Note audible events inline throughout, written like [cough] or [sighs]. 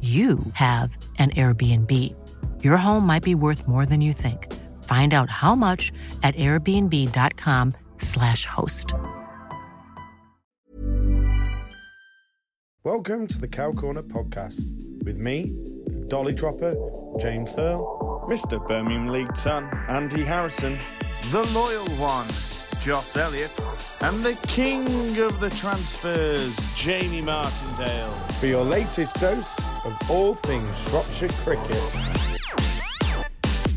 you have an Airbnb. Your home might be worth more than you think. Find out how much at airbnb.com/slash host. Welcome to the Cow Corner podcast with me, the Dolly Dropper, James Hurl, Mr. Birmingham League Ton, Andy Harrison, the Loyal One, Joss Elliott, and the King of the Transfers, Jamie Martindale, for your latest dose of all things Shropshire cricket.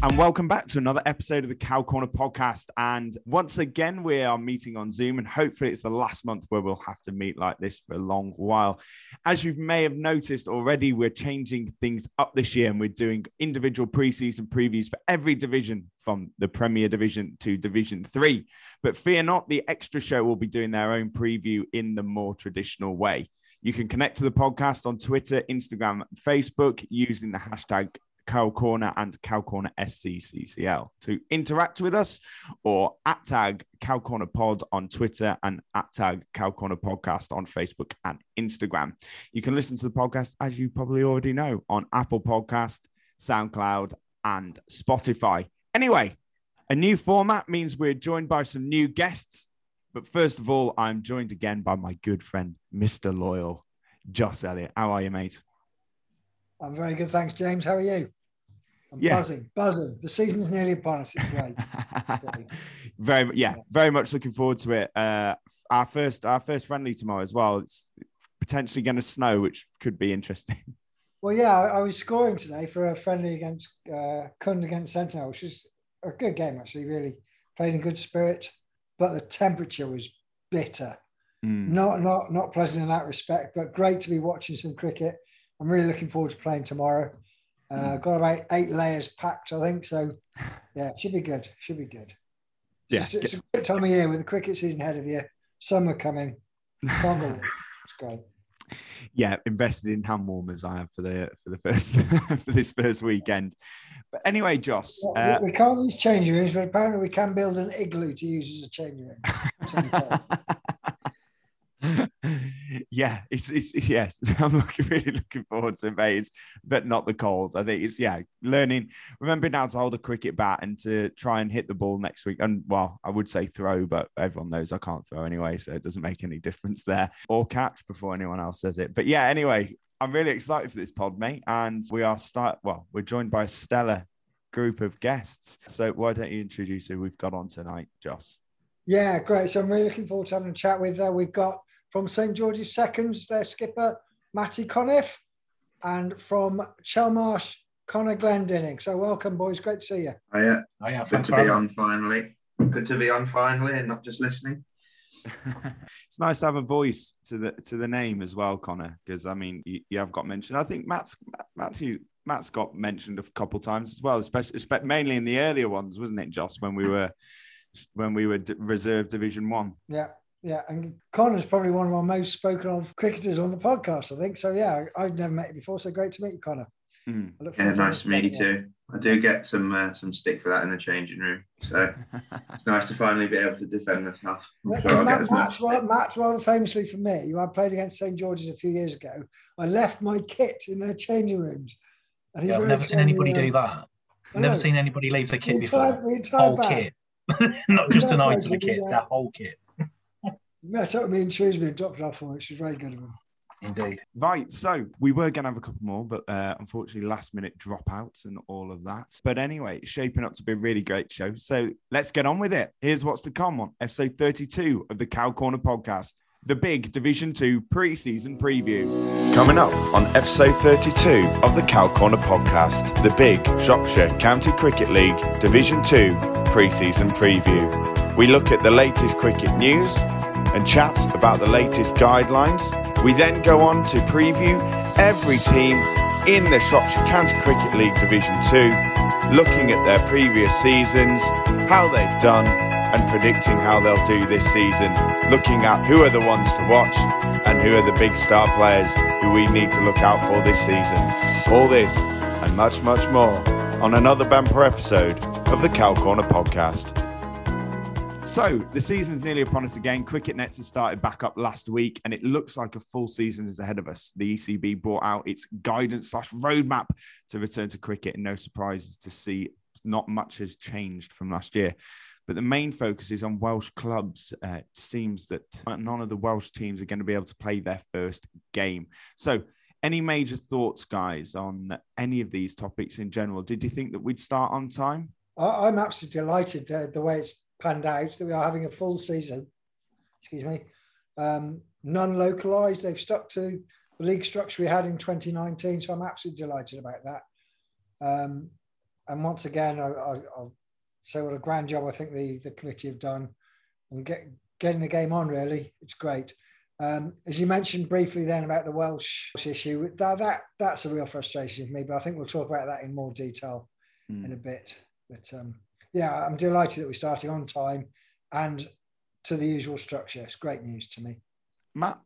And welcome back to another episode of the Cow Corner podcast. And once again, we are meeting on Zoom, and hopefully, it's the last month where we'll have to meet like this for a long while. As you may have noticed already, we're changing things up this year, and we're doing individual preseason previews for every division from the Premier Division to Division Three. But fear not, the extra show will be doing their own preview in the more traditional way. You can connect to the podcast on Twitter, Instagram, Facebook using the hashtag Cow Corner and Cow Corner SCCCL to interact with us or at tag Cow Corner Pod on Twitter and at tag Cow Corner Podcast on Facebook and Instagram. You can listen to the podcast, as you probably already know, on Apple Podcast, SoundCloud, and Spotify. Anyway, a new format means we're joined by some new guests. But first of all, I'm joined again by my good friend, Mr. Loyal, Joss Elliott. How are you, mate? I'm very good, thanks, James. How are you? I'm Yeah. buzzing, buzzing. The season's nearly upon us. It's great. [laughs] Very yeah, very much looking forward to it. Uh, our first our first friendly tomorrow as well. It's potentially going to snow, which could be interesting. [laughs] well, yeah, I, I was scoring today for a friendly against uh, Kund against Sentinel, which is a good game actually. Really played in good spirit, but the temperature was bitter. Mm. Not not not pleasant in that respect, but great to be watching some cricket. I'm really looking forward to playing tomorrow. Uh, got about eight layers packed, I think. So, yeah, should be good. Should be good. Yeah, It's, it's a great time of year with the cricket season ahead of you. Summer coming. Can't go wrong. It's great. Yeah, invested in hand warmers I have for the for the first [laughs] for this first weekend. But anyway, Joss, uh, we can't use changing rooms, but apparently we can build an igloo to use as a changing room. [laughs] [laughs] Yeah, it's, it's yes. [laughs] I'm looking really looking forward to it, but not the cold. I think it's yeah, learning, remembering how to hold a cricket bat and to try and hit the ball next week. And well, I would say throw, but everyone knows I can't throw anyway, so it doesn't make any [laughs] difference there. Or catch before anyone else says it. But yeah, anyway, I'm really excited for this pod, mate. And we are start well, we're joined by a stellar group of guests. So why don't you introduce who we've got on tonight, Joss? yeah, great. So I'm really looking forward to having a chat with. Uh, we've got from St George's Seconds, their skipper Matty Conniff, and from Chelmarsh Connor Glendinning. So welcome, boys. Great to see you. Oh, yeah. Oh yeah, Good thanks to be on finally. Good to be on finally and not just listening. [laughs] it's nice to have a voice to the to the name as well, Connor. Because I mean, you, you have got mentioned. I think Matt's Matt's Matt's got mentioned a couple times as well, especially espe- mainly in the earlier ones, wasn't it, Joss? When we were when we were d- reserve Division One. Yeah, Yeah, and Connor's probably one of our most spoken of cricketers on the podcast, I think. So yeah, I've never met you before, so great to meet you, Connor. Mm. Yeah, nice to meet you too. I do get some uh, some stick for that in the changing room, so [laughs] it's nice to finally be able to defend myself. Sure Matt, Matt, Matt, rather famously for me, I played against St George's a few years ago. I left my kit in their changing rooms. Yeah, I've never seen anybody do that. I've never seen anybody leave the kit the entire, before. The entire whole bag. kit, [laughs] not just an item of kit, that whole kit. Up with me in Shrewsbury and dropped it off for me, was very good of him. Indeed. Right. So we were going to have a couple more, but uh, unfortunately, last minute dropouts and all of that. But anyway, it's shaping up to be a really great show. So let's get on with it. Here's what's to come on episode 32 of the Cow Corner podcast the big Division 2 pre-season preview. Coming up on episode 32 of the Cow Corner podcast, the big Shropshire County Cricket League Division 2 pre-season preview. We look at the latest cricket news and chat about the latest guidelines. We then go on to preview every team in the Shropshire County Cricket League Division 2, looking at their previous seasons, how they've done, and predicting how they'll do this season, looking at who are the ones to watch and who are the big star players who we need to look out for this season. All this and much, much more on another bumper episode of the Cow Corner podcast. So the season's nearly upon us again. Cricket nets has started back up last week, and it looks like a full season is ahead of us. The ECB brought out its guidance slash roadmap to return to cricket, and no surprises to see not much has changed from last year. But the main focus is on Welsh clubs. Uh, it seems that none of the Welsh teams are going to be able to play their first game. So, any major thoughts, guys, on any of these topics in general? Did you think that we'd start on time? I'm absolutely delighted the, the way it's panned out that we are having a full season. Excuse me. Um, non localized. They've stuck to the league structure we had in 2019. So I'm absolutely delighted about that. Um, and once again, I, will say what a grand job I think the, the committee have done and get, getting the game on, really. It's great. Um, as you mentioned briefly then about the Welsh issue, that, that that's a real frustration for me, but I think we'll talk about that in more detail mm. in a bit. But um, yeah, I'm delighted that we're starting on time and to the usual structure. It's great news to me. Matt?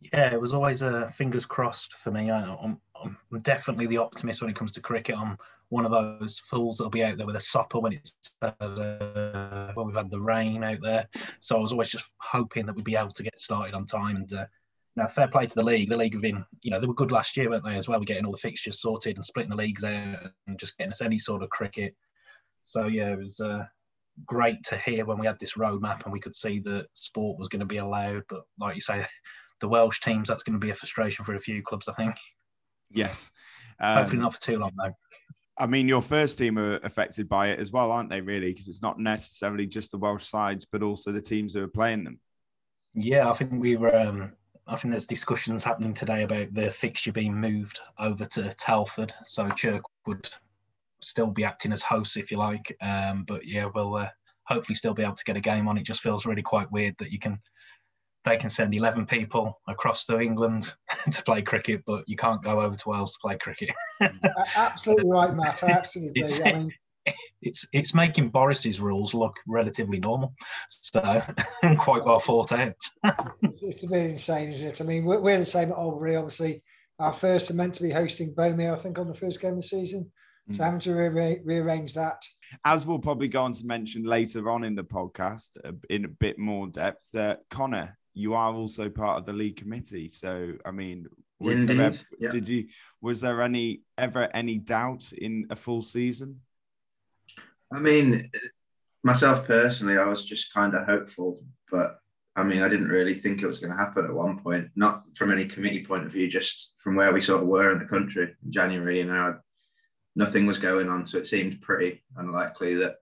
Yeah, it was always a uh, fingers crossed for me. I, am I'm, I'm definitely the optimist when it comes to cricket. I'm one of those fools that'll be out there with a sopper when it's uh, when we've had the rain out there. So I was always just hoping that we'd be able to get started on time. And uh, now, fair play to the league. The league have been, you know, they were good last year, weren't they? As well, we're getting all the fixtures sorted and splitting the leagues out and just getting us any sort of cricket. So yeah, it was uh, great to hear when we had this roadmap and we could see that sport was going to be allowed. But like you say, [laughs] the Welsh teams, that's going to be a frustration for a few clubs, I think. Yes. Um, Hopefully not for too long though. I mean, your first team are affected by it as well, aren't they? Really, because it's not necessarily just the Welsh sides, but also the teams who are playing them. Yeah, I think we were. Um, I think there's discussions happening today about the fixture being moved over to Telford, so Chirk would still be acting as hosts, if you like. Um, but yeah, we'll uh, hopefully still be able to get a game on. It just feels really quite weird that you can they can send 11 people across to England [laughs] to play cricket, but you can't go over to Wales to play cricket. absolutely right, Matt. I absolutely agree. I mean, [laughs] it's it's making Boris's rules look relatively normal, so [laughs] quite well thought out. it's a bit insane, isn't it? I mean, we're, we're the same at Albury. Obviously, our first are meant to be hosting Bomey, I think, on the first game of the season. So mm. having to re- rearrange that. As we'll probably go on to mention later on in the podcast uh, in a bit more depth, uh, Connor, you are also part of the league committee. So, I mean, was there yeah. did you was there any ever any doubt in a full season? I mean, myself personally, I was just kind of hopeful, but I mean, I didn't really think it was going to happen at one point. Not from any committee point of view, just from where we sort of were in the country in January. You know, nothing was going on. So it seemed pretty unlikely that,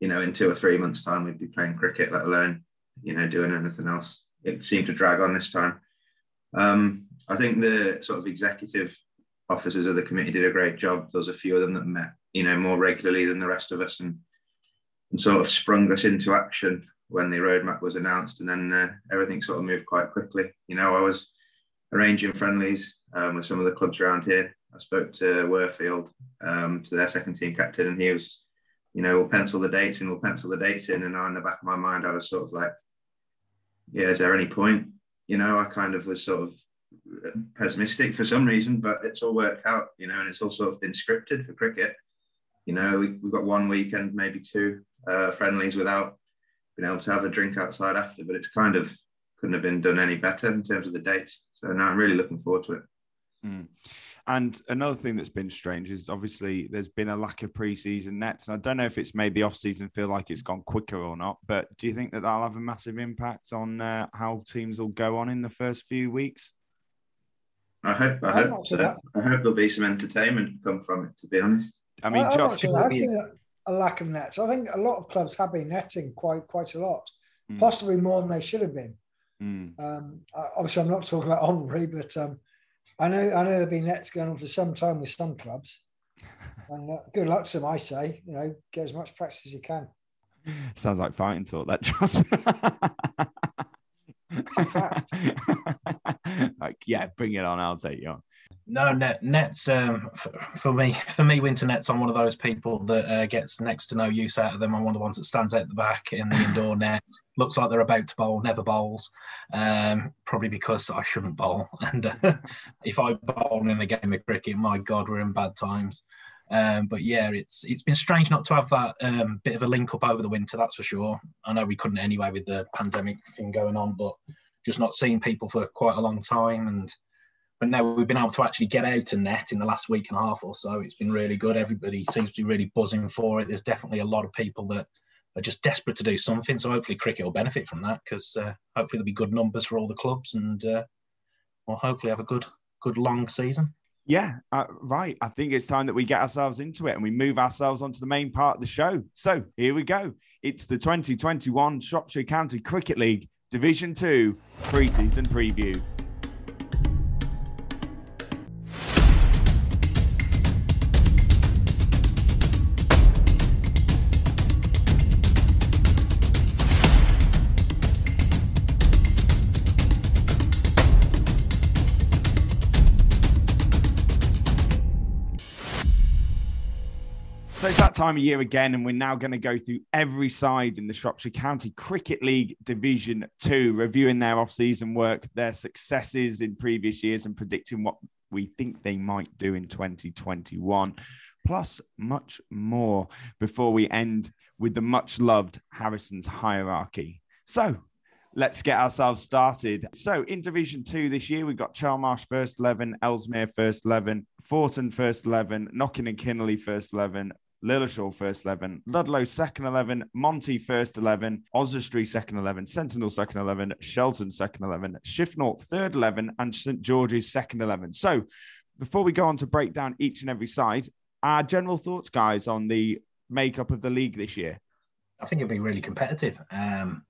you know, in two or three months' time we'd be playing cricket, let alone, you know, doing anything else. It seemed to drag on this time. Um, I think the sort of executive officers of the committee did a great job. There was a few of them that met, you know, more regularly than the rest of us and, and sort of sprung us into action when the roadmap was announced. And then uh, everything sort of moved quite quickly. You know, I was arranging friendlies um, with some of the clubs around here I spoke to Worfield, um, to their second team captain, and he was, you know, we'll pencil the dates in, we'll pencil the dates in. And in the back of my mind, I was sort of like, yeah, is there any point? You know, I kind of was sort of pessimistic for some reason, but it's all worked out, you know, and it's all sort of been scripted for cricket. You know, we, have got one weekend, maybe two uh, friendlies without being able to have a drink outside after, but it's kind of couldn't have been done any better in terms of the dates. So now I'm really looking forward to it. Mm. And another thing that's been strange is obviously there's been a lack of preseason nets. And I don't know if it's maybe off season feel like it's gone quicker or not, but do you think that that'll have a massive impact on uh, how teams will go on in the first few weeks? I hope. I hope. So. I hope there'll be some entertainment come from it. To be honest, I mean, I, Josh, sure been a lack of nets. I think a lot of clubs have been netting quite quite a lot, mm. possibly more than they should have been. Mm. Um, obviously, I'm not talking about Henry, but um, I know I know there've been nets going on for some time with some clubs. [laughs] and uh, good luck to them, I say. You know, get as much practice as you can. Sounds like fighting talk, that Josh. [laughs] like, yeah, bring it on. I'll take you on. No, net, nets um, for, for, me. For me, winter nets. I'm one of those people that uh, gets next to no use out of them. I'm one of the ones that stands out the back in the indoor [laughs] net. Looks like they're about to bowl, never bowls. Um, probably because I shouldn't bowl. [laughs] And uh, if I bowl in a game of cricket, my God, we're in bad times. Um, but yeah, it's it's been strange not to have that um, bit of a link up over the winter. That's for sure. I know we couldn't anyway with the pandemic thing going on, but just not seeing people for quite a long time. And but now we've been able to actually get out and net in the last week and a half or so. It's been really good. Everybody seems to be really buzzing for it. There's definitely a lot of people that are just desperate to do something. So hopefully cricket will benefit from that because uh, hopefully there'll be good numbers for all the clubs and uh, we'll hopefully have a good good long season. Yeah, uh, right. I think it's time that we get ourselves into it and we move ourselves onto the main part of the show. So here we go. It's the 2021 Shropshire County Cricket League Division 2 pre-season preview. Time of year again, and we're now going to go through every side in the Shropshire County Cricket League Division 2, reviewing their off-season work, their successes in previous years, and predicting what we think they might do in 2021, plus much more before we end with the much loved Harrison's hierarchy. So, let's get ourselves started. So in Division Two this year, we've got Chelmarsh first 11, Ellesmere first 11, Forton first 11, Knockin and Kinnerley first 11, Lilleshall first 11, Ludlow second 11, Monty first 11, Oswestry second 11, Sentinel second 11, Shelton second 11, Shifnal third 11, and St George's second 11. So before we go on to break down each and every side, our general thoughts, guys, on the makeup of the league this year? I think it'll be really competitive. Um,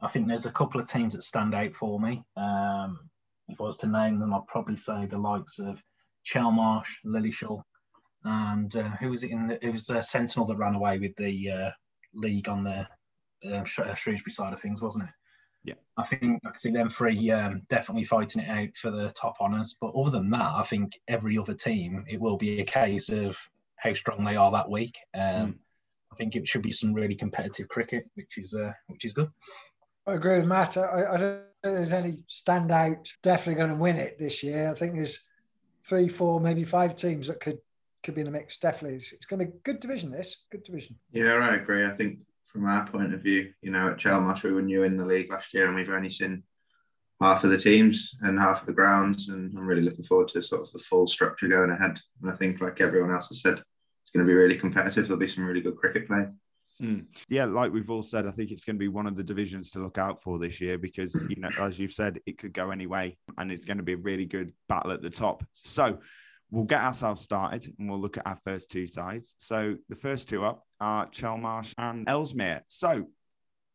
I think there's a couple of teams that stand out for me. Um, if I was to name them, I'd probably say the likes of Chelmarsh, Lilleshall, and uh, who was it in? The, it was uh, Sentinel that ran away with the uh, league on the uh, Shrewsbury side of things, wasn't it? Yeah, I think I can see them three um, definitely fighting it out for the top honours. But other than that, I think every other team, it will be a case of how strong they are that week. Um, mm. I think it should be some really competitive cricket, which is uh, which is good. I agree with Matt. I, I don't think there's any standout definitely going to win it this year. I think there's three, four, maybe five teams that could could be in the mix. Definitely, it's, it's going to be a good division. This good division. Yeah, I agree. I think from our point of view, you know, at Chelmarsh we were new in the league last year, and we've only seen half of the teams and half of the grounds, and I'm really looking forward to sort of the full structure going ahead. And I think, like everyone else has said, it's going to be really competitive. There'll be some really good cricket play. Mm. Yeah, like we've all said, I think it's going to be one of the divisions to look out for this year because, you know, as you've said, it could go anyway and it's going to be a really good battle at the top. So, we'll get ourselves started and we'll look at our first two sides. So the first two up are Chelmarsh and Ellesmere. So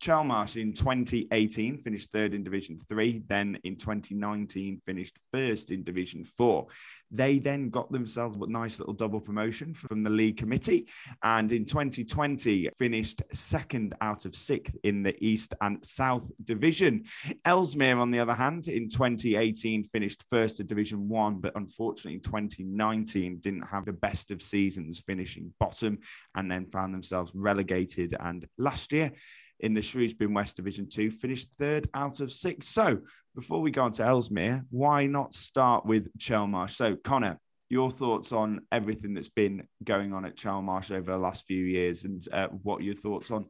Chelmarsh in 2018 finished third in Division 3, then in 2019 finished first in Division 4. They then got themselves a nice little double promotion from the league committee and in 2020 finished second out of sixth in the East and South Division. Ellesmere, on the other hand, in 2018 finished first in Division 1, but unfortunately in 2019 didn't have the best of seasons, finishing bottom and then found themselves relegated. And last year, in the Shrewsbury West Division 2, finished third out of six. So before we go on to Ellesmere, why not start with Chelmarsh? So, Connor, your thoughts on everything that's been going on at Chelmarsh over the last few years and uh, what your thoughts on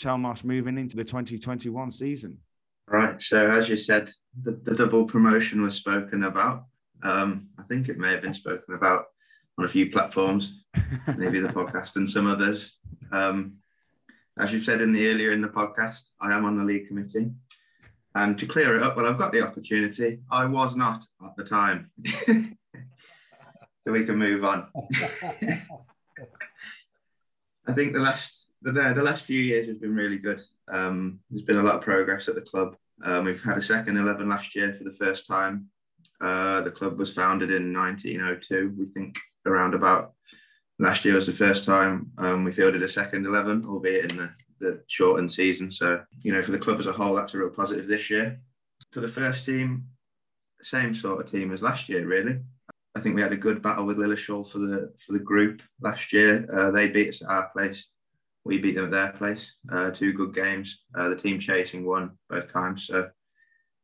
Chelmarsh moving into the 2021 season? Right. So, as you said, the, the double promotion was spoken about. Um, I think it may have been spoken about on a few platforms, maybe the [laughs] podcast and some others. Um, as you've said in the earlier in the podcast, I am on the league committee. And to clear it up, well, I've got the opportunity. I was not at the time. [laughs] so we can move on. [laughs] I think the last the, the last few years has been really good. Um, there's been a lot of progress at the club. Um, we've had a second 11 last year for the first time. Uh, the club was founded in 1902. We think around about last year was the first time um, we fielded a second 11, albeit in the, the shortened season. So, you know, for the club as a whole, that's a real positive this year. For the first team, same sort of team as last year, really. I think we had a good battle with Lilleshall for the for the group last year. Uh, they beat us at our place. We beat them at their place. Uh, two good games. Uh, the team chasing won both times. So,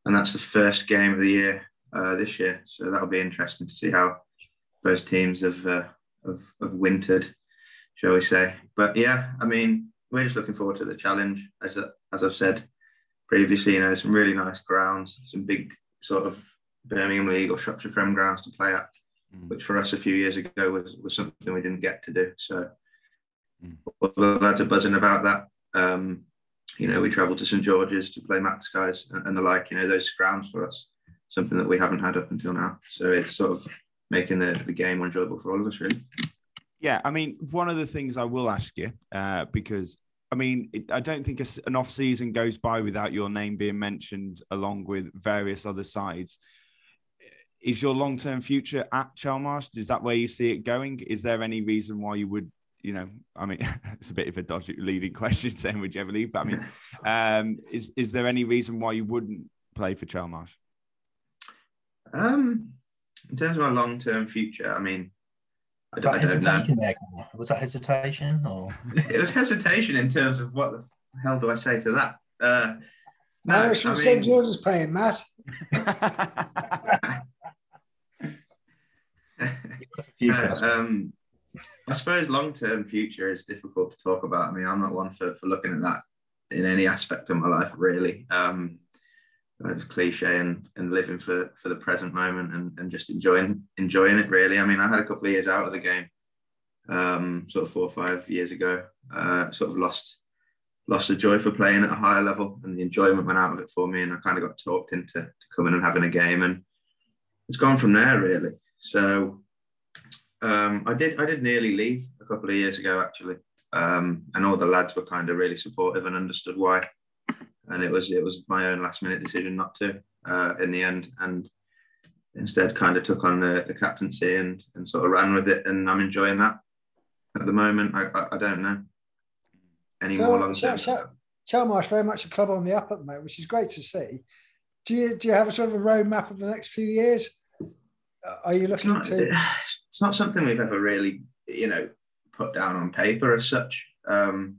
and that's the first game of the year uh, this year. So that'll be interesting to see how those teams have, uh, have, have wintered, shall we say. But yeah, I mean, we're just looking forward to the challenge. As, as I've said previously, you know, there's some really nice grounds, some big sort of Birmingham League or Shropshire Prem grounds to play at, mm. which for us a few years ago was, was something we didn't get to do. So mm. the lads are buzzing about that. Um, you know, we travelled to St George's to play Max guys and, and the like. You know, those grounds for us something that we haven't had up until now. So it's sort of making the, the game more enjoyable for all of us, really. Yeah, I mean, one of the things I will ask you, uh, because I mean, it, I don't think a, an off season goes by without your name being mentioned along with various other sides. Is your long term future at Chelmarsh? Is that where you see it going? Is there any reason why you would you know, I mean, [laughs] it's a bit of a dodgy leading [laughs] question saying would you ever leave, but I mean, [laughs] um, is is there any reason why you wouldn't play for Chelmarsh? Um, in terms of my long term future, I mean, I, don't, I don't know. There, was that hesitation or? [laughs] it was hesitation in terms of what the hell do I say to that? Uh, no, Irish from St George's playing, Matt. [laughs] um, I suppose long term future is difficult to talk about. I mean, I'm not one for, for looking at that in any aspect of my life, really. Um, it's cliche and, and living for, for the present moment and, and just enjoying enjoying it really. I mean, I had a couple of years out of the game, um, sort of four or five years ago. Uh, sort of lost lost the joy for playing at a higher level, and the enjoyment went out of it for me. And I kind of got talked into to coming and having a game, and it's gone from there really. So um, I did I did nearly leave a couple of years ago actually, um, and all the lads were kind of really supportive and understood why and it was it was my own last minute decision not to uh, in the end, and instead kind of took on the, the, captaincy and and sort of ran with it, and I'm enjoying that at the moment. I I, I don't know any so, more long term. Chelmarsh very much a club on the up at the moment, which is great to see. Do you do you have a sort of a roadmap of the next few years? Are you looking it's not, to? [sighs] It's not something we've ever really, you know, put down on paper as such. Um,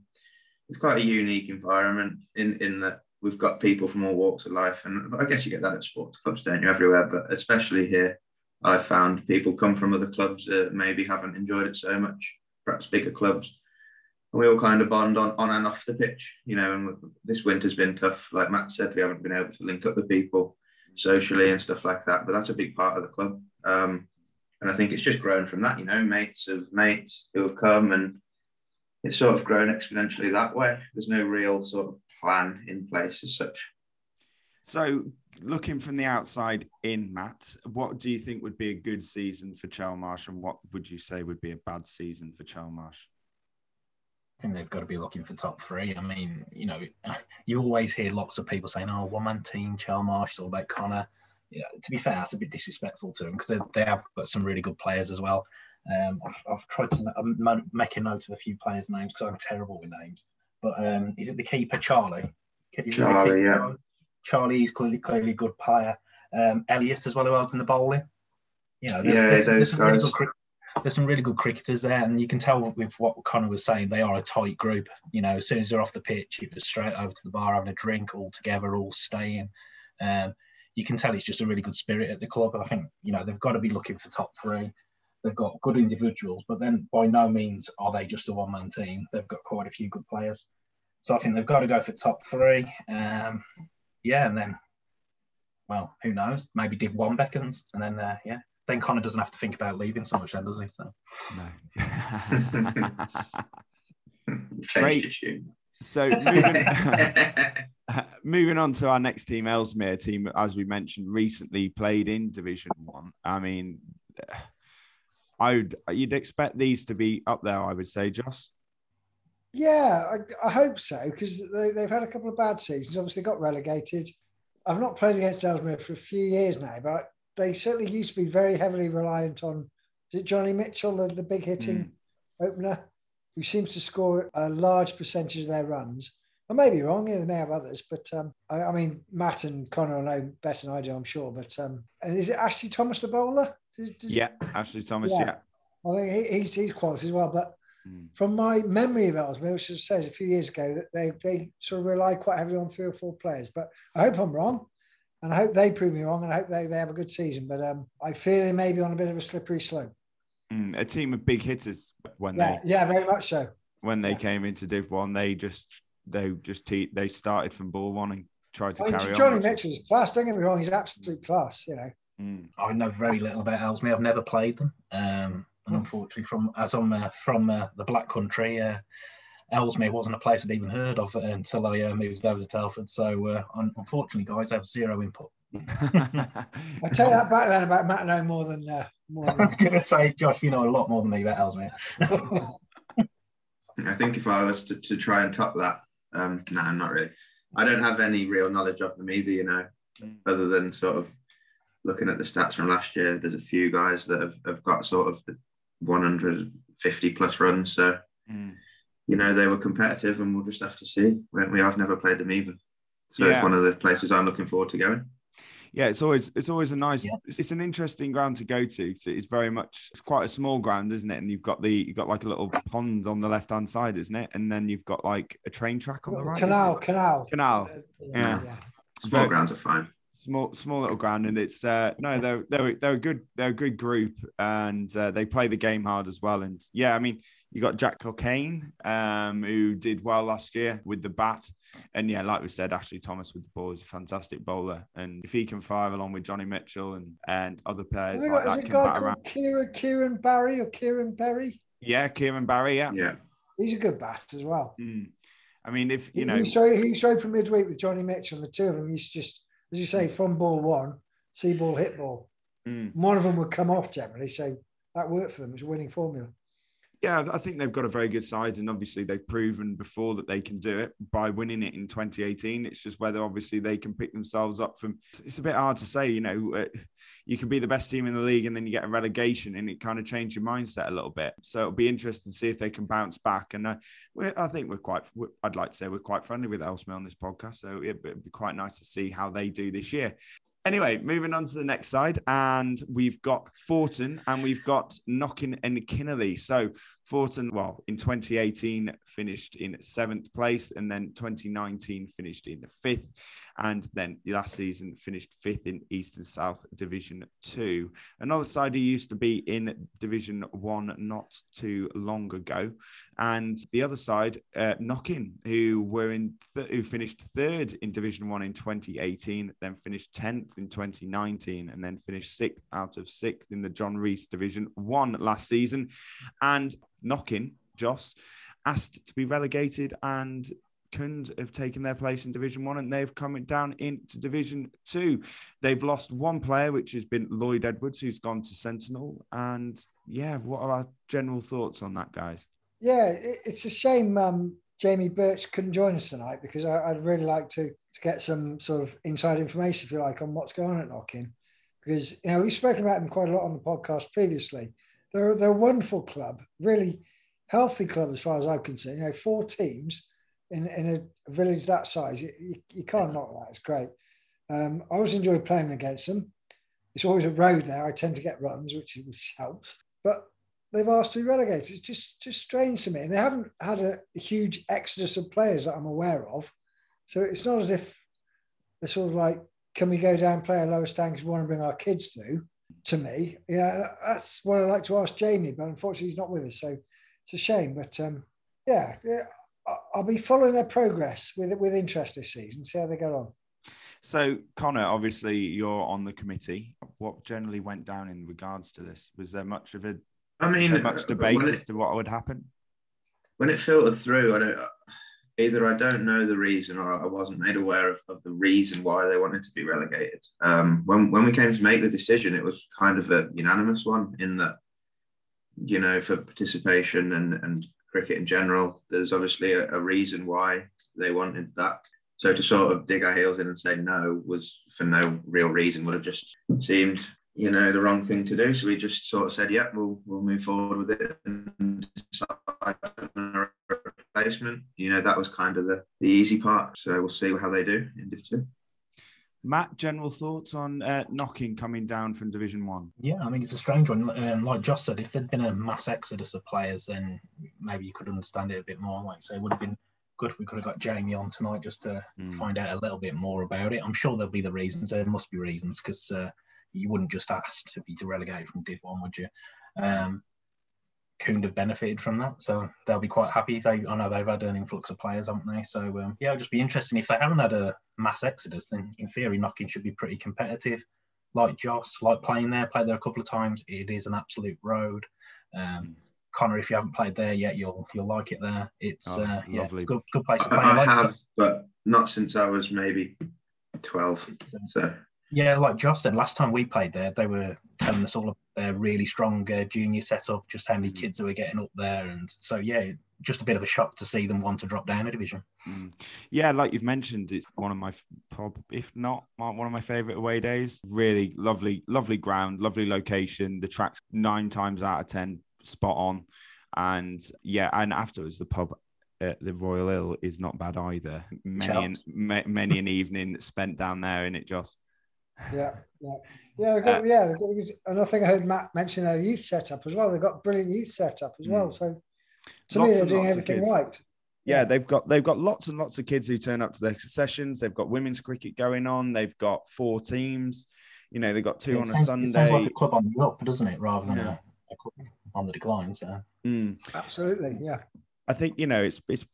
it's quite a unique environment in in that we've got people from all walks of life, and I guess you get that at sports clubs, don't you? Everywhere, but especially here, I've found people come from other clubs that maybe haven't enjoyed it so much, perhaps bigger clubs. And we all kind of bond on, on and off the pitch, you know. And this winter's been tough. Like Matt said, we haven't been able to link up with people socially and stuff like that. But that's a big part of the club. Um, and I think it's just grown from that, you know, mates of mates who have come and it's sort of grown exponentially that way. There's no real sort of plan in place as such. So, looking from the outside in, Matt, what do you think would be a good season for Chelmarsh, and what would you say would be a bad season for Chelmarsh? I think they've got to be looking for top three. I mean, you know, [laughs] you always hear lots of people saying, "Oh, one-man team, Chelmarsh, it's all about Connor." You know, to be fair, that's a bit disrespectful to them because they, they have got some really good players as well. Um, I've, I've, tried to make a note of a few players' names because I'm terrible with names. But um, is it the keeper, Charlie? Charlie, yeah. Charlie? Charlie's clearly, clearly a good player. Um, Elliot as well, who opened the bowling. You know, there's, yeah, there's, there's some really good, there's some really good cricketers there, and you can tell with what Connor was saying, they are a tight group. You know, as soon as they're off the pitch, it was straight over to the bar having a drink all together, all staying. Um, you can tell it's just a really good spirit at the club. I think you know they've got to be looking for top three. They've got good individuals, but then by no means are they just a one-man team. They've got quite a few good players, so I think they've got to go for top three. Um, yeah, and then, well, who knows? Maybe Div One beckons, and then uh, yeah, then Connor doesn't have to think about leaving so much, then does he? So. No. [laughs] Great. So moving, [laughs] moving on to our next team, Ellesmere team, as we mentioned, recently played in Division One. I mean, I would you'd expect these to be up there. I would say, Joss. Yeah, I, I hope so because they, they've had a couple of bad seasons. Obviously, got relegated. I've not played against Ellesmere for a few years now, but they certainly used to be very heavily reliant on. Is it Johnny Mitchell, the, the big hitting mm. opener? who seems to score a large percentage of their runs. I may be wrong, you know, they may have others, but um, I, I, mean, Matt and Connor know better than I do, I'm sure. But um, and is it Ashley Thomas the bowler? Yeah, Ashley Thomas, yeah. yeah. I think he, he's, he's quality as well. But mm. from my memory of Ellesmere, which says a few years ago, that they, they sort of rely quite heavily on three or four players. But I hope I'm wrong. And I hope they prove me wrong and I hope they, they have a good season. But um, I fear they may be on a bit of a slippery slope. Mm, a team of big hitters when yeah, they yeah very much so when they yeah. came into Div One, they just they just te- they started from ball one and tried to I mean, carry Johnny on. Johnny Mitchell's class. Don't get me wrong, he's absolute class. You know. Mm. I know very little about Ellesmere. I've never played them, um, and unfortunately, from as I'm uh, from uh, the Black Country, uh, Ellesmere wasn't a place I'd even heard of until I uh, moved over to Telford. So, uh, unfortunately, guys, I have zero input. [laughs] I tell you that back then about Matt know more than. Uh, more than... I was going to say, Josh, you know a lot more than me about Ellesmere. [laughs] I think if I was to, to try and top that, um, no, nah, not really. I don't have any real knowledge of them either, you know, mm. other than sort of looking at the stats from last year. There's a few guys that have, have got sort of 150 plus runs. So, mm. you know, they were competitive and we'll just have to see. We, we have never played them either. So yeah. it's one of the places I'm looking forward to going yeah, it's always it's always a nice. Yeah. It's, an interesting ground to go to. It's very much it's quite a small ground, isn't it? And you've got the you've got like a little pond on the left hand side, isn't it? And then you've got like a train track on the right. Canal, canal, canal. Yeah. yeah. Small very, grounds are fine. Small, small little ground, and it's uh no, they're they're they're a good they're a good group, and uh, they play the game hard as well. And yeah, I mean, you got Jack Cockayne, um, who did well last year with the bat. And yeah, like we said, Ashley Thomas with the ball is a fantastic bowler. And if he can fire along with Johnny Mitchell and, and other players like that, can bat around. Kieran, Kieran Barry or Kieran Berry? Yeah, Kieran Barry, yeah. Yeah. He's a good bat as well. Mm. I mean, if you know, he showed, he showed from midweek with Johnny Mitchell. The two of them used to just, as you say, from ball one, see ball, hit ball. Mm. One of them would come off generally, so that worked for them. It's a winning formula yeah, I think they've got a very good side, and obviously they've proven before that they can do it by winning it in 2018. It's just whether obviously they can pick themselves up from. It's a bit hard to say, you know. Uh, you can be the best team in the league, and then you get a relegation, and it kind of changes your mindset a little bit. So it'll be interesting to see if they can bounce back. And uh, I think we're quite. I'd like to say we're quite friendly with Ellesmere on this podcast, so it'd be quite nice to see how they do this year. Anyway, moving on to the next side, and we've got Forton and we've got Knockin and Kinnerley. So Forton, well, in 2018 finished in seventh place, and then 2019 finished in fifth, and then last season finished fifth in East and South Division Two. Another side who used to be in Division One not too long ago, and the other side, uh, Knockin, who were in th- who finished third in Division One in 2018, then finished 10th in 2019, and then finished sixth out of sixth in the John Rees Division One last season, and Knockin, Joss, asked to be relegated and couldn't have taken their place in Division One, and they've come down into Division Two. They've lost one player, which has been Lloyd Edwards, who's gone to Sentinel. And yeah, what are our general thoughts on that, guys? Yeah, it's a shame um, Jamie Birch couldn't join us tonight because I, would really like to to get some sort of inside information, if you like, on what's going on at Knockin. Because you know we've spoken about them quite a lot on the podcast previously, they're they're a wonderful club, really healthy club as far as I'm concerned. You know, four teams in in a village that size, you, you, can't knock that. It's great. Um, I always enjoy playing against them. It's always a road there. I tend to get runs, which which helps. But they've asked to be relegated. It's just just strange to me. And they haven't had a, huge exodus of players that I'm aware of. So it's not as if they're sort of like, can we go down play a lower stand because we want to bring our kids through? To me, you know, that's what I'd like to ask Jamie, but unfortunately he's not with us, so it's a shame. But um, yeah, yeah, I'll be following their progress with with interest this season. See how they go on. So, Connor, obviously you're on the committee. What generally went down in regards to this? Was there much of a I mean, much uh, debate when as to what would happen? when it filtered through, I don't either I don't know the reason or I wasn't made aware of, of the reason why they wanted to be relegated. Um, when when we came to make the decision, it was kind of a unanimous one in that, you know, for participation and and cricket in general, there's obviously a, a reason why they wanted that. So to sort of dig our heels in and say no was for no real reason would have just seemed, you know, the wrong thing to do. So we just sort of said, yeah, we'll we'll move forward with it and decide replacement. You know, that was kind of the, the easy part. So we'll see how they do in Div Two. Matt, general thoughts on uh, Knockin coming down from Division One? Yeah, I mean it's a strange one. Um, like Josh said, if there'd been a mass exodus of players, then maybe you could understand it a bit more. Like, so it would have been good if we could have got Jamie on tonight just to Mm. find out a little bit more about it. I'm sure there'll be the reasons. There must be reasons because uh, you wouldn't just ask to be relegated from Div One, would you? Um, couldn't have benefited from that, so they'll be quite happy. They, I know they've had an influx of players, haven't they? So um, yeah, it'll just be interesting if they haven't had a mass exodus. Then in theory, Knockin should be pretty competitive. Like Joss, like playing there, played there a couple of times. It is an absolute road. Um, Connor, if you haven't played there yet, you'll you'll like it there. It's Oh, uh, yeah, it's a lovely. good good place to play. I, I Like, have, but not since I was maybe twelve. So Yeah, like Josh said, last time we played there, they were telling us all about their really strong uh, junior setup, just how many Mm. kids they were getting up there, and so yeah, just a bit of a shock to see them want to drop down a division. Mm. Yeah, like you've mentioned, it's one of my if not one of my favorite away days. Really lovely, lovely ground, lovely location. The track's nine times out of ten spot on, and yeah, and afterwards the pub. At the Royal Ill is not bad either. Many an, ma- many an evening spent down there, and it just Yeah, yeah, [laughs] yeah. They've got, yeah, they've got, and I think I heard Matt mention their youth setup as well. They've got brilliant youth setup as well. Mm. So to me, they're doing everything right. yeah, they've got they've got lots and lots of kids who turn up to their sessions. They've got women's cricket going on. They've got four teams. You know, they've got two Yeah, on it a sounds, It Sunday. sounds like a club on the up, doesn't it, rather than Yeah. a, a club on the decline. So Mm. Absolutely, yeah. I think you know it's it's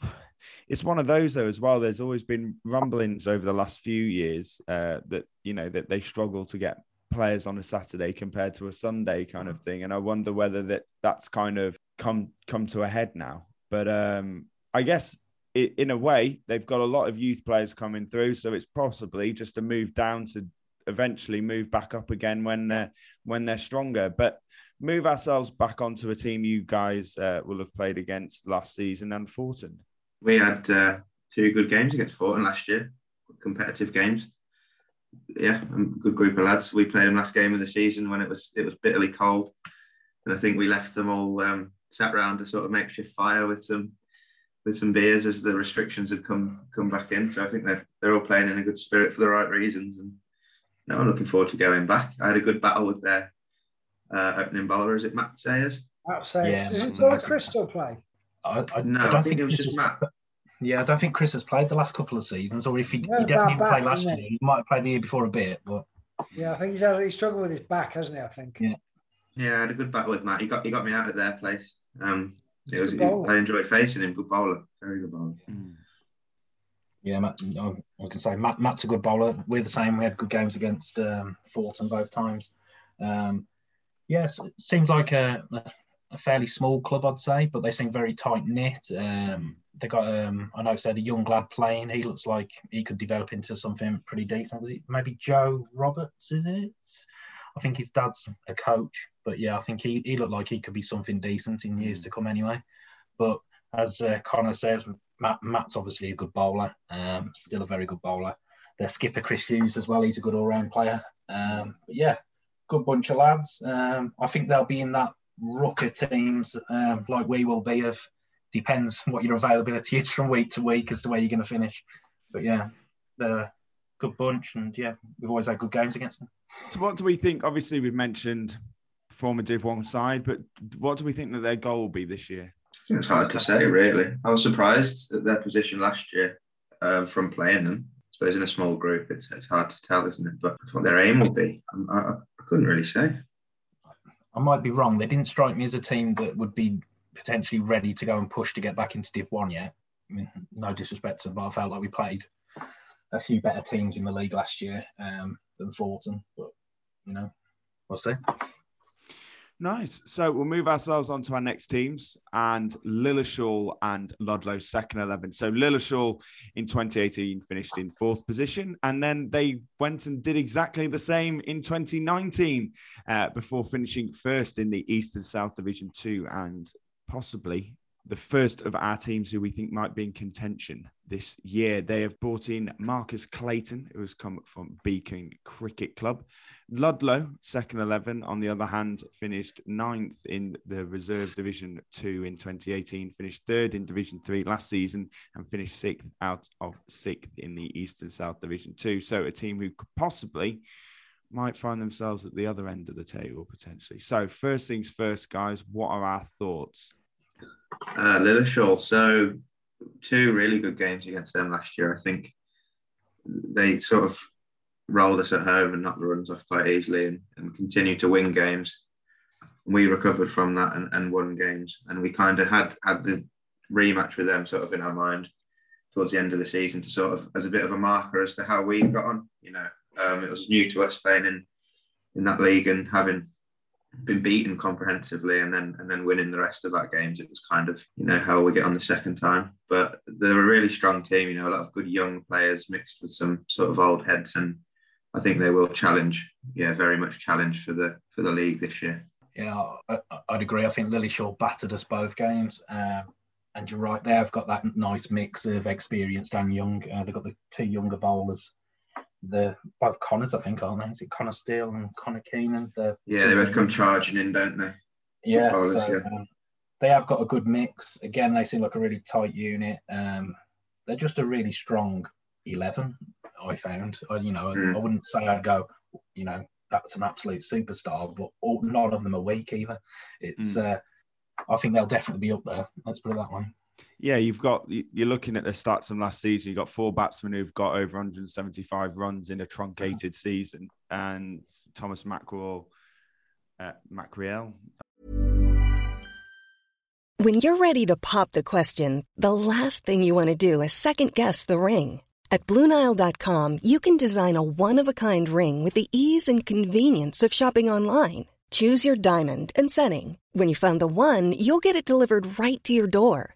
it's one of those though as well. There's always been rumblings over the last few years uh, that you know that they struggle to get players on a Saturday compared to a Sunday kind of thing, and I wonder whether that that's kind of come come to a head now. But um, I guess i in a way they've got a lot of youth players coming through, so it's possibly just a move down to eventually move back up again when they're when they're stronger. But move ourselves back onto a team you guys uh, will have played against last season and Forton. We had uh, two good games against Forton last year, competitive games. Yeah, a good group of lads. We played them last game of the season when it was it was bitterly cold, and I think we left them all um, sat round a sort of makeshift fire with some with some beers as the restrictions had come come back in. So I think they're they're all playing in a good spirit for the right reasons, and no, I'm looking forward to going back. I had a good battle with their uh, opening bowler. Is it Matt Sayers? That says, Yeah, does it that's all. Crystal play? I, I, No, I I don't think it was Chris just has- Matt. Yeah, I don't think Chris has played the last couple of seasons, or if he, Yeah, he definitely bad didn't play back, last year, he might have played the year before a bit, but Yeah, I think he's had, he struggled with his back, hasn't he? I think. Yeah. Yeah, I had a good battle with Matt. He got he got me out at their place. Um, it was, Good bowler. I enjoyed facing him. Good bowler, very good bowler. Yeah, Matt, I was going to say Matt, Matt's a good bowler. We're the same. We had good games against um, Forton both times. Um, yes, it seems like a, a fairly small club, I'd say, but they seem very tight knit. Um, they got, um, I know, said a young lad playing. He looks like he could develop into something pretty decent. Was it maybe Joe Roberts? Is it? I think his dad's a coach, but yeah, I think he, he looked like he could be something decent in years to come anyway. But as uh, Connor says, Matt, Matt's obviously a good bowler, um, still a very good bowler. Their skipper Chris Hughes as well, he's a good all-round player. Um, but yeah, good bunch of lads. Um, I think they'll be in that rucker teams um, like we will be. Of depends what your availability [laughs] is from week to week as to where you're going to finish. But yeah, they're a good bunch, and yeah, we've always had good games against them. So, what do we think? Obviously, we've mentioned former Div One side. But what do we think that their goal will be this year? I think It's hard to say, really. I was surprised at their position last year um, from playing them. I suppose in a small group, it's it's hard to tell, isn't it? But what their aim will be, I, I, I couldn't really say. I might be wrong. They didn't strike me as a team that would be potentially ready to go and push to get back into Div One yet. I mean, no disrespect to them, but I felt like we played a few better teams in the league last year um, than Forton. But you know, we'll see. Nice. So we'll move ourselves on to our next teams and Lilleshall and Ludlow second 11. So Lilleshall in 2018 finished in fourth position and then they went and did exactly the same in 2019 uh, before finishing first in the East and South Division 2 and possibly the first of our teams who we think might be in contention this year. They have brought in Marcus Clayton, who has come from Beacon Cricket Club. Ludlow, second 11, on the other hand, finished ninth in the Reserve Division 2 in 2018, finished third in Division 3 last season, and finished sixth out of sixth in the Eastern South Division 2. So a team who could possibly might find themselves at the other end of the table potentially. So, first things first, guys, what are our thoughts? Uh, Lilleshall. So, two really good games against them last year. I think they sort of rolled us at home and knocked the runs off quite easily and, and continued to win games. We recovered from that and, and won games. And we kind of had had the rematch with them sort of in our mind towards the end of the season to sort of as a bit of a marker as to how we got on. You know, um, it was new to us playing in in that league and having been beaten comprehensively and then and then winning the rest of that games. It was kind of you know how we get on the second time. But they're a really strong team. You know, a lot of good young players mixed with some sort of old heads, and I think they will challenge. Yeah, very much challenge for the for the league this year. Yeah, I, would agree. I think Lilleshall battered us both games. Um, and you're right, they have got that nice mix of experienced and young. Uh, they've got the two younger bowlers the both Connors, I think, aren't they? Is it Connor Steele and Connor Keenan? The, yeah, they both come charging in, don't they? Yeah, so, yeah. Um, they have got a good mix. Again, they seem like a really tight unit. Um, they're just a really strong eleven. I found. I, you know, mm. I wouldn't say I'd go. You know, that's an absolute superstar, but all, none of them are weak either. It's. Mm. Uh, I think they'll definitely be up there. Let's put it that way. Yeah, you've got you're looking at the stats from last season. You've got four batsmen who've got over 175 runs in a truncated season, and Thomas Mackrell, uh, Mackrell. When you're ready to pop the question, the last thing you want to do is second guess the ring. At BlueNile.com, you can design a one of a kind ring with the ease and convenience of shopping online. Choose your diamond and setting. When you find the one, you'll get it delivered right to your door.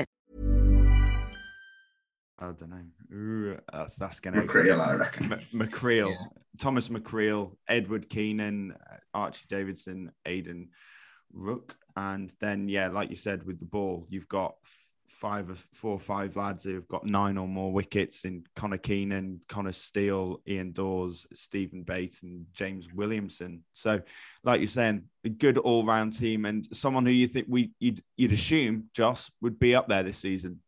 I don't know. Ooh, that's that's gonna McCreel, I reckon. M- McCreel, yeah. Thomas McCreel, Edward Keenan, uh, Archie Davidson, Aidan Rook, and then yeah, like you said, with the ball, you've got five or four or five lads who've got nine or more wickets in Connor Keenan, Connor Steele, Ian Dawes, Stephen Bates, and James Williamson. So, like you're saying, a good all-round team and someone who you think we you'd, you'd assume Joss would be up there this season.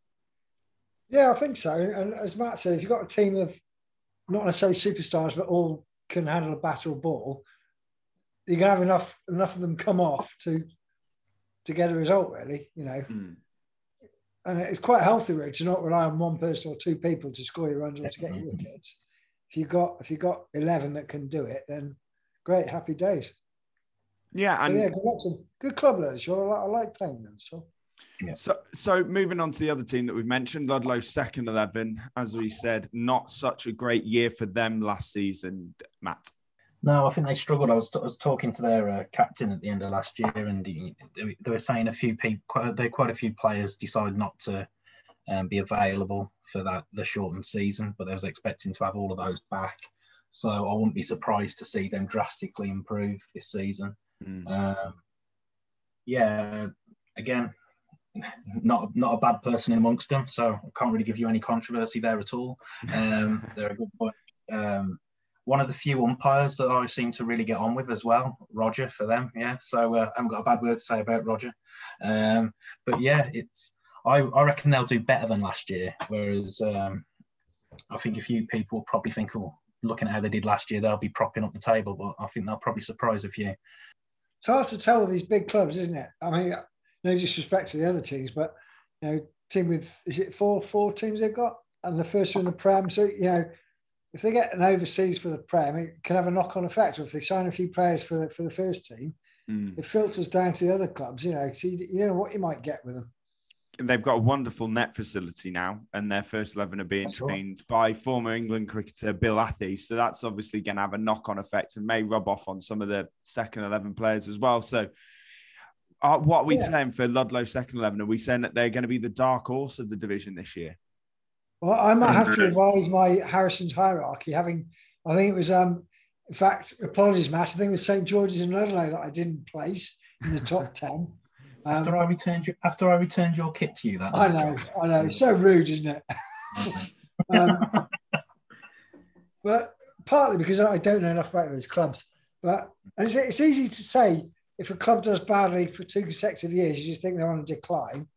Yeah, I think so. And as Matt said, if you've got a team of not necessarily superstars, but all can handle a bat or ball, you can have enough enough of them come off to to get a result. Really, you know. Mm. And it's quite healthy, really, to not rely on one person or two people to score your runs or to get your wickets. If you've got if you've got eleven that can do it, then great, happy days. Yeah, and so yeah, good, good club. I, I like playing them. So. Yeah. So, so moving on to the other team that we've mentioned, Ludlow second eleven. As we said, not such a great year for them last season, Matt. No, I think they struggled. I was, I was talking to their uh, captain at the end of last year, and he, they were saying a few people, quite, they quite a few players decided not to um, be available for that the shortened season, but they was expecting to have all of those back. So I wouldn't be surprised to see them drastically improve this season. Mm. Um, yeah, again, not not a bad person amongst them, so I can't really give you any controversy there at all. Um, [laughs] they're a good. Um, one of the few umpires that I seem to really get on with as well, Roger for them. Yeah, so uh, I haven't got a bad word to say about Roger. Um, but yeah, it's I, I reckon they'll do better than last year. Whereas um, I think a few people probably think, oh, looking at how they did last year, they'll be propping up the table. But I think they'll probably surprise a few. It's hard to tell with these big clubs, isn't it? I mean, no disrespect to the other teams, but you know, team with is it four four teams they've got, and the first one in the Prem. So you know, if they get an overseas for the Prem, it can have a knock on effect. Or if they sign a few players for the for the first team, mm. it filters down to the other clubs. You know, so you, you know what you might get with them they've got a wonderful net facility now, and their first eleven are being that's trained right. by former England cricketer Bill Athey. So that's obviously going to have a knock-on effect and may rub off on some of the second eleven players as well. So, uh, what are we yeah. saying for Ludlow second eleven? Are we saying that they're going to be the dark horse of the division this year? Well, I might have to revise my Harrison's hierarchy. Having, I think it was, um, in fact, apologies, Matt. I think it was St George's and Ludlow that I didn't place in the top [laughs] ten. After um, I returned your after I returned your kit to you, that I know, I know. It's so rude, isn't it? [laughs] um, but partly because I don't know enough about those clubs. But it's, it's easy to say if a club does badly for two consecutive years, you just think they're on a decline.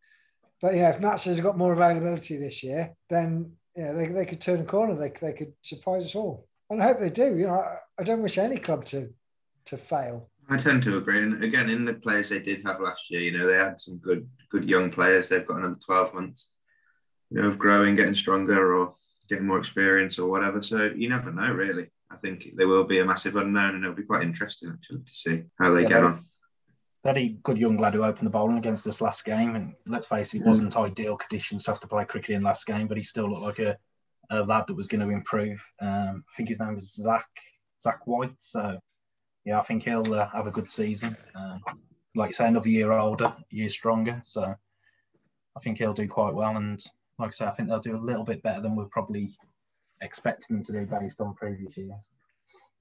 But you know, if Nats has got more availability this year, then you know, they, they could turn a corner. They, they could surprise us all. And I hope they do. You know, I, I don't wish any club to to fail. I tend to agree. And again, in the players they did have last year, you know, they had some good, good young players. They've got another 12 months, you know, of growing, getting stronger or getting more experience or whatever. So you never know, really. I think there will be a massive unknown and it'll be quite interesting actually to see how they yeah, get on. Very good young lad who opened the bowling against us last game. And let's face it, it wasn't mm. ideal conditions to have to play cricket in last game, but he still looked like a, a lad that was going to improve. Um, I think his name was Zach, Zach White. So yeah, I think he'll uh, have a good season. Uh, like I say, another year older, year stronger. So I think he'll do quite well. And like I say, I think they'll do a little bit better than we're probably expecting them to do based on previous years.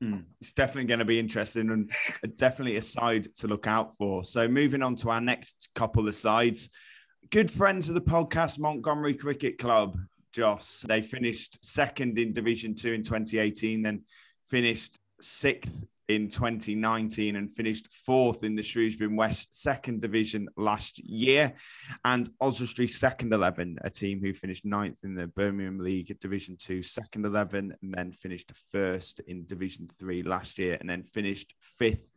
Mm, it's definitely going to be interesting and definitely a side to look out for. So, moving on to our next couple of sides, good friends of the podcast, Montgomery Cricket Club, Joss. They finished second in Division Two in 2018, then finished sixth in 2019 and finished fourth in the Shrewsbury West second division last year. And Oswestry second 11, a team who finished ninth in the Birmingham League Division Two second 11, and then finished first in Division Three last year, and then finished fifth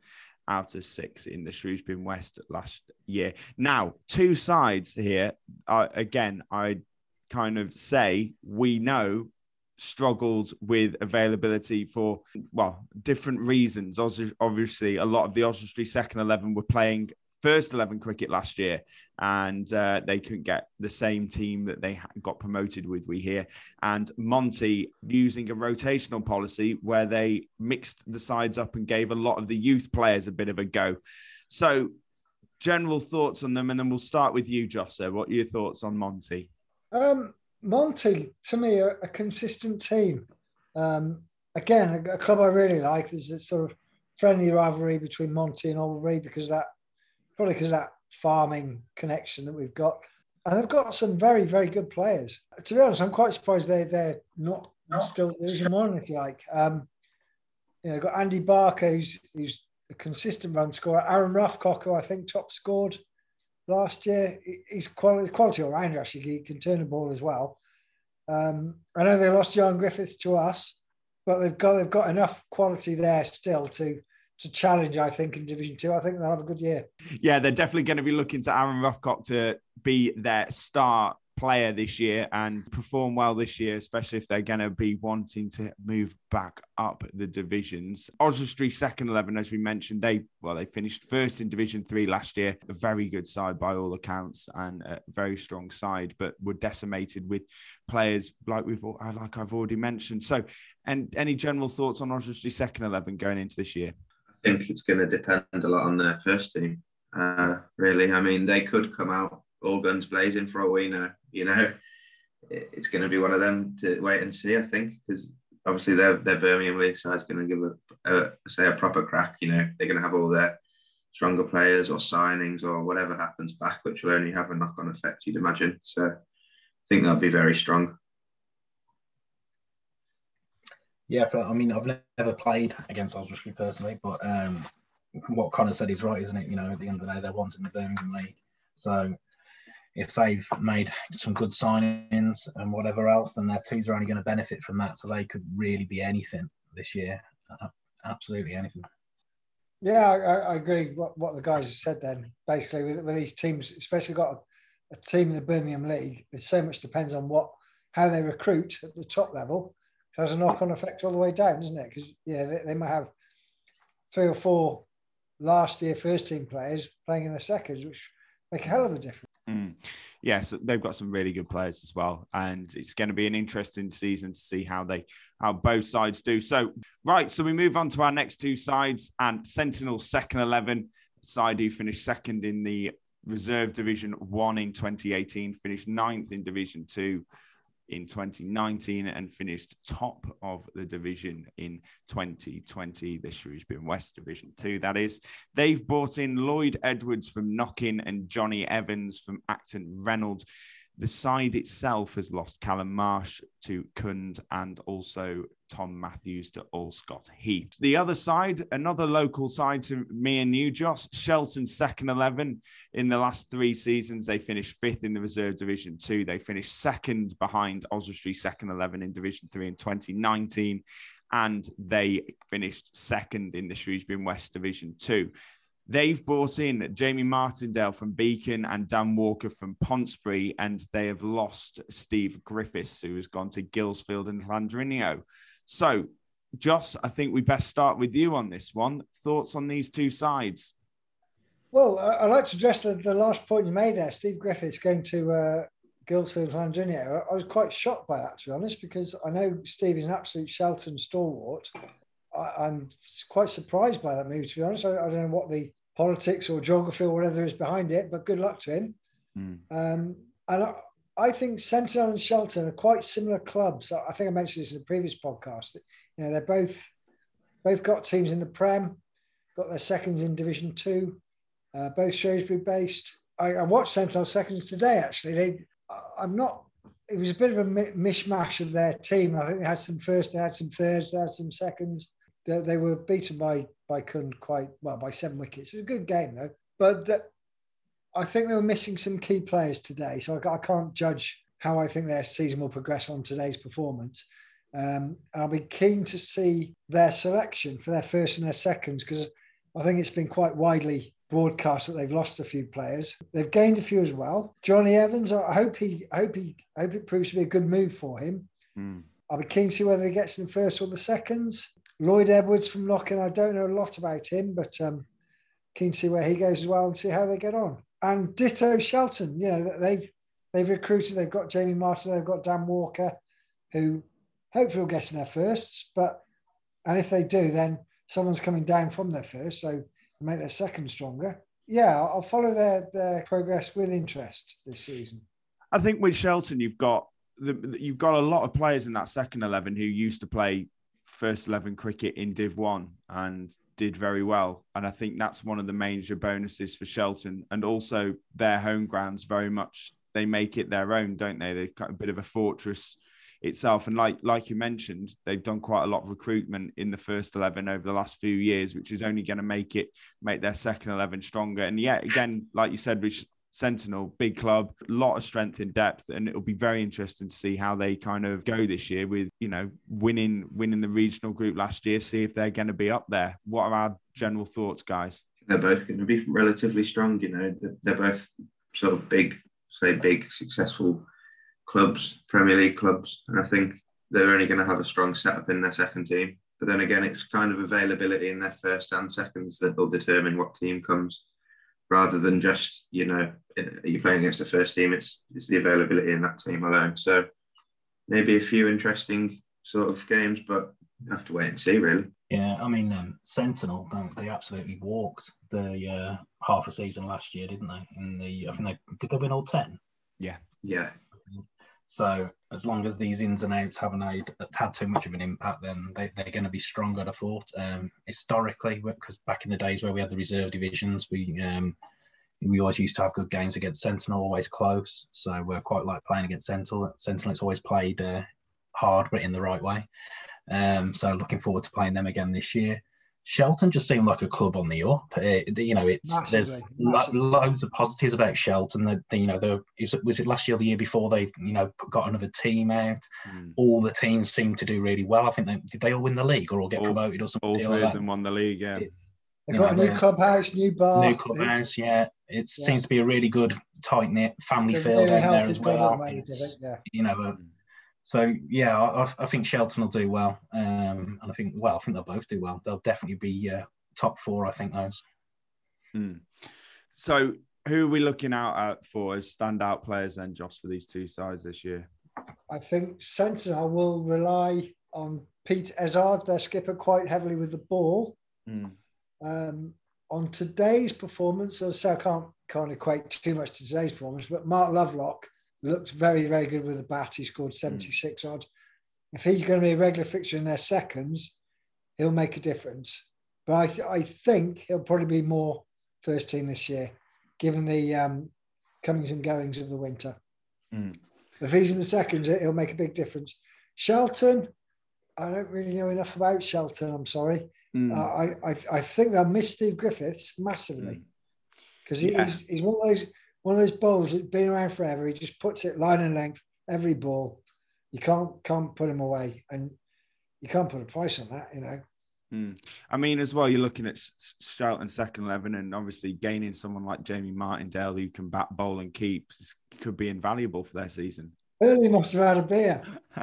out of six in the Shrewsbury West last year. Now, two sides here. Uh, again, I kind of say we know struggled with availability for well different reasons. Obviously, a lot of the Oswestry second eleven were playing first 11 cricket last year and uh, they couldn't get the same team that they got promoted with we hear and monty using a rotational policy where they mixed the sides up and gave a lot of the youth players a bit of a go so general thoughts on them and then we'll start with you Jossa. what are your thoughts on monty um, Monty, to me, a, a consistent team. Um, again, a, a, club I really like. There's a sort of friendly rivalry between Monty and Albury because that, probably because that farming connection that we've got. And they've got some very, very good players. To be honest, I'm quite surprised they, they're not no. still Division One, if you like. Um, you know, got Andy Barker, who's, who's a consistent run scorer. Aaron Ruffcock, who I think top scored last year. He's quality, quality all rounder, actually. He can turn the ball as well. Um, I know they lost Johan Griffith to us, but they've got they've got enough quality there still to to challenge, I think, in Division Two. I think they'll have a good year. Yeah, they're definitely going to be looking to Aaron Ruffcock to be their star player this year and perform well this year, especially if they're going to be wanting to move back up the divisions. Oswestry second 11, as we mentioned, they, well, they finished first in Division Three last year. A very good side by all accounts and a very strong side, but were decimated with players like we've, like I've already mentioned. So, and any general thoughts on Oswestry second 11 going into this year? I think it's going to depend a lot on their first team. Uh, really, I mean, they could come out all guns blazing for all we know. You know, it's going to be one of them to wait and see. I think because obviously their their Birmingham League is going to give a, a, say a proper crack. You know, they're going to have all their stronger players or signings or whatever happens back, which will only have a knock on effect, you'd imagine. So I think that'll be very strong. Yeah, I mean, I've never played against Oswestry personally, but um, what Connor said is right, isn't it? You know, at the end of the day, they're wanting the Birmingham League. So if they've made some good signings and whatever else, then their teams are only going to benefit from that. So they could really be anything this year. Uh, absolutely anything. Yeah, I, I agree. What, what the guys have said then, basically, with, with these teams, especially got a, a, team in the Birmingham League, there's so much depends on what how they recruit at the top level It has a knock-on effect all the way down, doesn't it? Because yeah, they, they, might have three or four last year first team players playing in the seconds, which make a hell of a difference. Mm. Yes, they've got some really good players as well, and it's going to be an interesting season to see how they how both sides do. So, right, so we move on to our next two sides, and Sentinel second eleven side who finished second in the reserve division one in 2018, finished ninth in division two in 2019 and finished top of the division in 2020, the Shrewsbury West Division 2, that is. They've brought in Lloyd Edwards from Knockin and Johnny Evans from Acton Reynald. The side itself has lost Callum Marsh to Kund and also Tom Matthews to Allscott Heath. The other side, another local side to me and you, Josh, Shelton second 11. In the last three seasons, they finished fifth in the reserve division two. They finished second behind Oswestry second 11 in division three in 2019. And they finished second in the Shrewsbury West Division two. They've brought in Jamie Martindale from Beacon and Dan Walker from Ponsbury, and they have lost Steve Griffiths, who has gone to Guilsfield and Llandriniaeth. So, Joss, I think we best start with you on this one. Thoughts on these two sides? Well, I'd like to address the, the last point you made there. Steve Griffiths going to uh, Guilsfield Llandriniaeth. I was quite shocked by that, to be honest, because I know Steve is an absolute Shelton stalwart. I, am quite surprised by that move, to be honest. I, I, don't know what the politics or geography or whatever is behind it, but good luck to him. Mm. Um, and I, I, think Sentinel and Shelton are quite similar clubs. I think I mentioned this in a previous podcast. You know, they're both both got teams in the Prem, got their seconds in Division Two, uh, both Shrewsbury based. I, I, watched Sentinel seconds today. Actually, they, I'm not. It was a bit of a mishmash of their team. I think they had some first, they had some thirds, they had some seconds. They, they were beaten by by Cund quite well by seven wickets. It was a good game though, but the, I think they were missing some key players today, so I, I, can't judge how I think their season will progress on today's performance. Um, I'll be keen to see their selection for their first and their seconds because I think it's been quite widely broadcast that they've lost a few players. They've gained a few as well. Johnny Evans, I hope he, I hope he, I hope it proves to be a good move for him. Mm. I'll be keen to see whether he gets in the first or the seconds. Lloyd Edwards from Knockin, I don't know a lot about him, but um, keen to see where he goes as well and see how they get on. And ditto Shelton, you know, they've they've recruited, they've got Jamie Martin, they've got Dan Walker, who hopefully will get in their firsts. But and if they do, then someone's coming down from their first, so make their second stronger. Yeah, I'll follow their their progress with interest this season. I think with Shelton, you've got the, you've got a lot of players in that second eleven who used to play first 11 cricket in Div 1 and did very well. And I think that's one of the major bonuses for Shelton. And also their home grounds very much, they make it their own, don't they? They've got a bit of a fortress itself. And like like you mentioned, they've done quite a lot of recruitment in the first 11 over the last few years, which is only going to make it, make their second 11 stronger. And yet again, like you said, which Sentinel, big club, a lot of strength in depth, and it'll be very interesting to see how they kind of go this year with you know winning winning the regional group last year. See if they're going to be up there. What are our general thoughts, guys? They're both going to be relatively strong. You know, they're both sort of big, say big, successful clubs, Premier League clubs, and I think they're only going to have a strong setup in their second team. But then again, it's kind of availability in their first and seconds that will determine what team comes, rather than just you know you're playing against the first team. It's it's the availability in that team alone. So maybe a few interesting sort of games, but you have to wait and see really. Yeah, I mean um, Sentinel, they absolutely walked the uh, half a season last year, didn't they? In the I think they did they win all ten. Yeah, yeah. So as long as these ins and outs haven't had, had too much of an impact, then they, they're going to be strong. I'd have thought. Um, historically, because back in the days where we had the reserve divisions, we um, we always used to have good games against Sentinel, always close. So we're quite like playing against Sentinel. Sentinel, it's always played uh, hard, but in the right way. Um, so looking forward to playing them again this year. Shelton just seemed like a club on the up. It, you know, it's massively, there's massively. Lo- loads of positives about Shelton. That you know, the was it last year or the year before they you know got another team out. Mm. All the teams seem to do really well. I think they did they all win the league or all get all, promoted or something. All three like of them won the league. Yeah, they've got know, a new clubhouse, new bar, new clubhouse. Yeah, it yeah. seems to be a really good tight knit family feel down there as well. yeah. You know. A, so yeah, I, I, think Shelton will do well, um, and I think well, I think they'll both do well. They'll definitely be uh, top four. I think those. Mm. So who are we looking out at for as standout players then, Josh, for these two sides this year? I think Sentinel will rely on Pete Ezard, their skipper, quite heavily with the ball. Mm. Um, on today's performance, as I say, I can't, can't equate too much to today's performance, but Mark Lovelock looked very, very good with the bat. He scored 76 mm. odd. If he's going to be a regular fixture in their seconds, he'll make a difference. But I, th- I think he'll probably be more first team this year, given the um, comings and goings of the winter. Mm. If he's in the seconds, he'll make a big difference. Shelton, I don't really know enough about Shelton. I'm sorry. Mm. Uh, I, I, I think they'll miss Steve Griffiths massively because mm. yeah. he's, he's one of those one of those bowls that's been around forever. He just puts it line and length every ball. You can't can't put him away, and you can't put a price on that. You know. Mm. I mean, as well, you're looking at Shelton second eleven, and obviously gaining someone like Jamie Martindale who can bat, bowl, and keep could be invaluable for their season. Hurley must have had a beer. [laughs]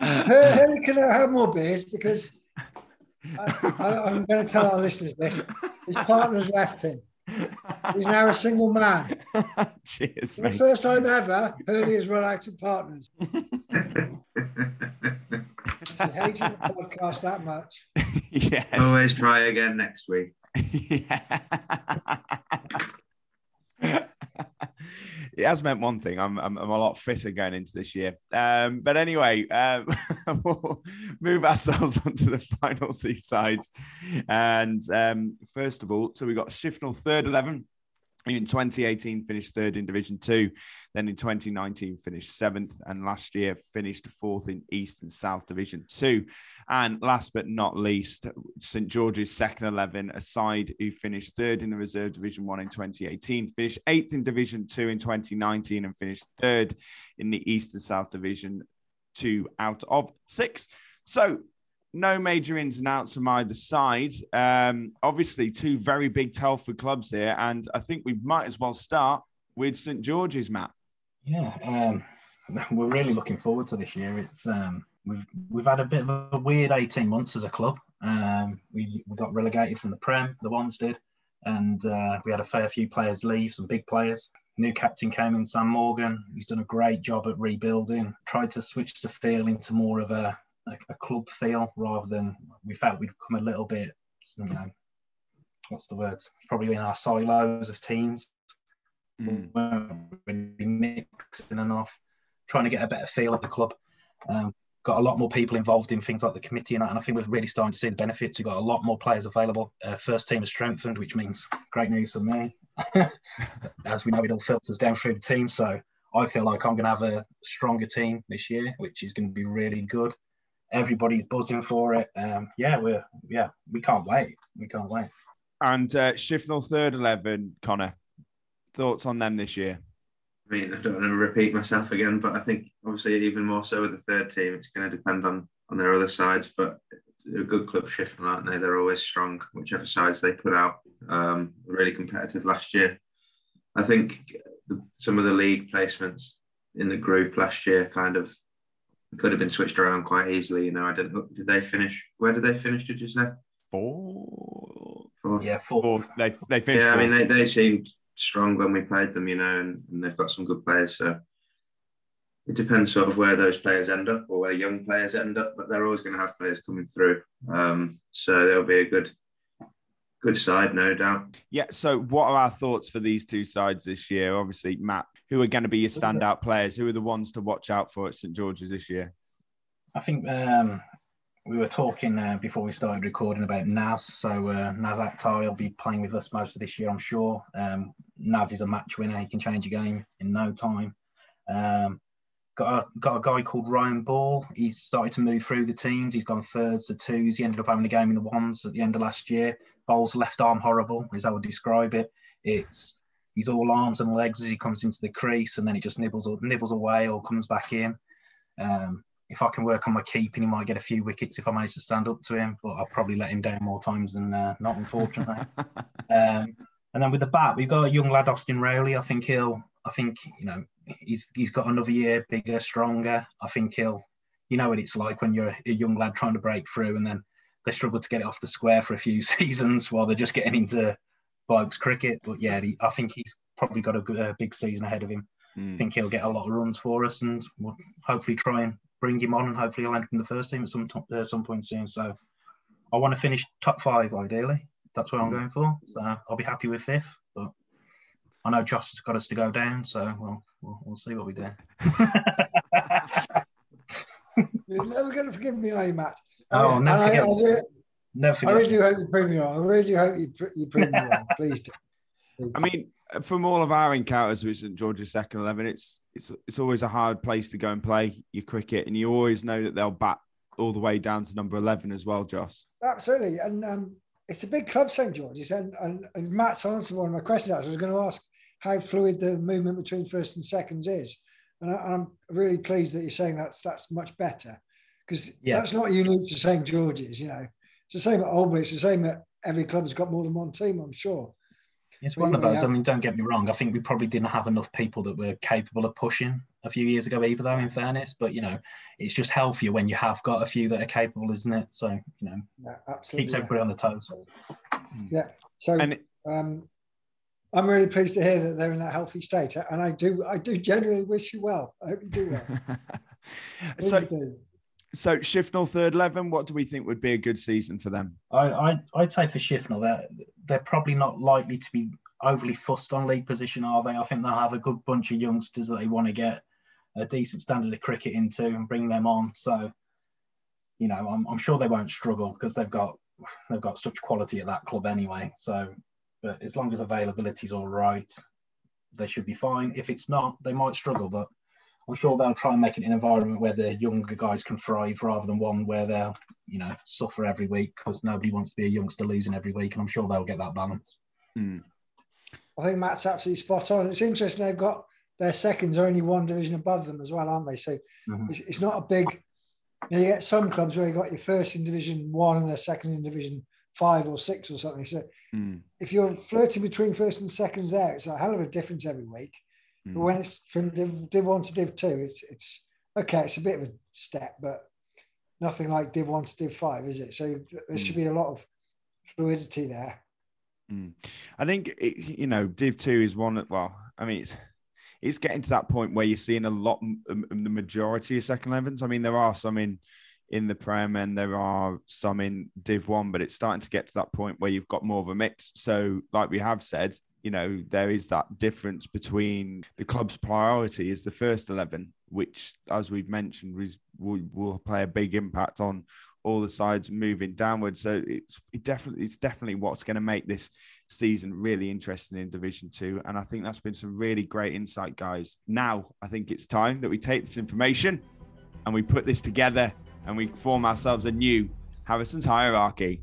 Hurley could have had more beers because I, am going to tell our listeners this. His partner's left him. He's now a single man. [laughs] Cheers, For the first time ever, Hurley has run out of partners. [laughs] he hates the podcast that much. [laughs] Yes. Always try again next week. yeah it has meant one thing. I'm, I'm, I'm, a lot fitter going into this year. Um, but anyway, um, [laughs] we'll move ourselves [laughs] onto the final two sides. And um, first of all, so we've got Shifnal third 11 in 2018 finished third in division two. Then in 2019 finished seventh. And last year finished fourth in east and south division two. And last but not least st george's second 11 a side who finished third in the reserve division one in 2018 finished eighth in division two in 2019 and finished third in the east and south division two out of six. So no major ins and outs from either side. Um, obviously, two very big Telford clubs here, and I think we might as well start with St George's, Matt. Yeah, um, we're really looking forward to this year. It's um, we've we've had a bit of a weird eighteen months as a club. Um, we we got relegated from the Prem, the ones did, and uh, we had a fair few players leave, some big players. New captain came in, Sam Morgan. He's done a great job at rebuilding. Tried to switch the feel into more of a a, a club feel rather than we felt we'd come a little bit, you know, what's the word? Probably in our silos of teams. Mm. weren't really mixing enough. Trying to get a better feel at the club. Um, got a lot more people involved in things like the committee and that, and I think we're really starting to see the benefits. We've got a lot more players available. Uh, first team is strengthened, which means great news for me. [laughs] As we know, it all filters down through the team. So I feel like I'm going to have a stronger team this year, which is going to be really good everybody's buzzing for it. Um, yeah, we're yeah, we can't wait. We can't wait. And uh, Shifnal third eleven, Connor. Thoughts on them this year? I mean, I don't want to repeat myself again, but I think obviously even more so with the third team, it's going to depend on on their other sides. But a good club, Shifnal, aren't they? They're always strong, whichever sides they put out. Um, really competitive last year. I think the, some of the league placements in the group last year kind of could have been switched around quite easily. You know, I don't. Did they finish? Where did they finish? Did you say four? Four. Yeah, four. Four. They they finished. Yeah, I mean they, they seemed strong when we played them. You know, and, and they've got some good players. So it depends sort of where those players end up or where young players end up. But they're always going to have players coming through. Um, so they'll be a good good side, no doubt. Yeah. So, what are our thoughts for these two sides this year? Obviously, Matt, who are going to be your standout players? Who are the ones to watch out for at St George's this year? I think um, we were talking uh, before we started recording about Naz. So uh, Naz Akhtar will be playing with us most of this year, I'm sure. Um, Naz is a match winner; he can change a game in no time. Um, got a, got a guy called Ryan Ball. He's started to move through the teams. He's gone thirds to twos. He ended up having a game in the ones at the end of last year. Ball's left arm horrible, is how I would describe it. It's he's all arms and legs as he comes into the crease, and then it just nibbles nibbles away or comes back in. Um, if I can work on my keeping, he might get a few wickets if I manage to stand up to him, but I'll probably let him down more times than uh, not, unfortunately. [laughs] um, and then with the bat, we've got a young lad, Austin Rowley. I think he'll, I think, you know, he's he's got another year, bigger, stronger. I think he'll, you know what it's like when you're a young lad trying to break through and then they struggle to get it off the square for a few [laughs] seasons while they're just getting into Bikes cricket. But yeah, he, I think he's probably got a, good, a big season ahead of him. Mm. I think he'll get a lot of runs for us, and we'll hopefully try and bring him on, and hopefully he'll end up in the first team at some to- uh, some point soon. So I want to finish top five ideally. That's what I'm going for. So I'll be happy with fifth, but I know Josh has got us to go down, so we'll we'll, we'll see what we do. [laughs] You're never going to forgive me, are you, Matt? Oh, And never I, forget. I, really, Never I forget. really do hope you prove me wrong. I really do hope you, pr- you prove me wrong. Please do. Please I mean, from all of our encounters with St George's second eleven, it's it's it's always a hard place to go and play your cricket, and you always know that they'll bat all the way down to number eleven as well, Joss. Absolutely. And um, it's a big club, St. George's. And, and, and Matt's answered one of my questions. I was going to ask how fluid the movement between first and seconds is. And, I, and I'm really pleased that you're saying that's that's much better because Yeah. that's not unique to St. George's. You know, it's the same at Oldbury. It's the same at every club has got more than one team, I'm sure. It's one of those. I mean, don't get me wrong. I think we probably didn't have enough people that were capable of pushing a few years ago, either, though, in fairness. But, you know, it's just healthier when you have got a few that are capable, isn't it? So, you know, Yeah, absolutely. keeps everybody on the toes. Yeah. So And um, I'm really pleased to hear that they're in that healthy state, and I do I do genuinely wish you well. I hope you do well. [laughs] so Really do. so Shifnal third eleven, what do we think would be a good season for them? I, I, I'd say for Shifnal, they're, they're probably not likely to be overly fussed on league position, are they? I think they'll have a good bunch of youngsters that they want to get a decent standard of cricket into and bring them on. So, you know, I'm, I'm sure they won't struggle because they've got they've got such quality at that club anyway. So, but as long as availability is all right, they should be fine. If it's not, they might struggle, but I'm sure they'll try and make it an environment where the younger guys can thrive rather than one where they'll, you know, suffer every week because nobody wants to be a youngster losing every week. And I'm sure they'll get that balance. Hmm. I think Matt's absolutely spot on. It's interesting they've got their seconds only one division above them as well, aren't they? So Mhm. it's, it's not a big. You, know, you get some clubs where you got your first in Division One and their second in Division Five or Six or something. So Hmm. if you're flirting between first and seconds, there it's a hell of a difference every week. But Hmm. when it's from Div, Div One to Div Two, it's it's okay. It's a bit of a step, but nothing like Div One to Div Five, is it? So there should be a lot of fluidity there. Mm. I think it, you know Div Two is one that well, I mean it's it's getting to that point where you're seeing a lot um, the majority of second elevens. I mean there are some in in the Prem and there are some in Div One, but it's starting to get to that point where you've got more of a mix. So like we have said, you know there is that difference between the club's priority is the first eleven, which as we've mentioned is will, will play a big impact on all the sides moving downwards. So it's it definitely it's definitely what's going to make this season really interesting in Division Two. And I think that's been some really great insight, guys. Now I think it's time that we take this information and we put this together and we form ourselves a new Harrison's hierarchy.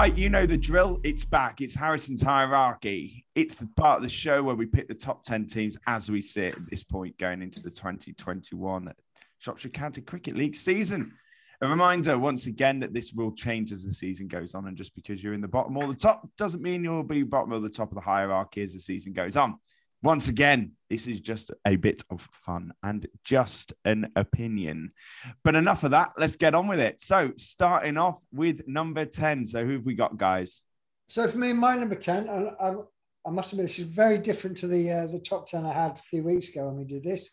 Right, you know the drill. It's back. It's Harrison's hierarchy. It's the part of the show where we pick the top 10 teams as we sit at this point going into the 2021 Shropshire County Cricket League season. A reminder once again that this will change as the season goes on. And just because you're in the bottom or the top doesn't mean you'll be bottom or the top of the hierarchy as the season goes on. Once again, this is just a bit of fun and just an opinion. But enough of that. Let's get on with it. So, starting off with number 10. So, who have we got, guys? So, for me, my number 10, I, I, I must admit, this is very different to the, uh, the top 10 I had a few weeks ago when we did this.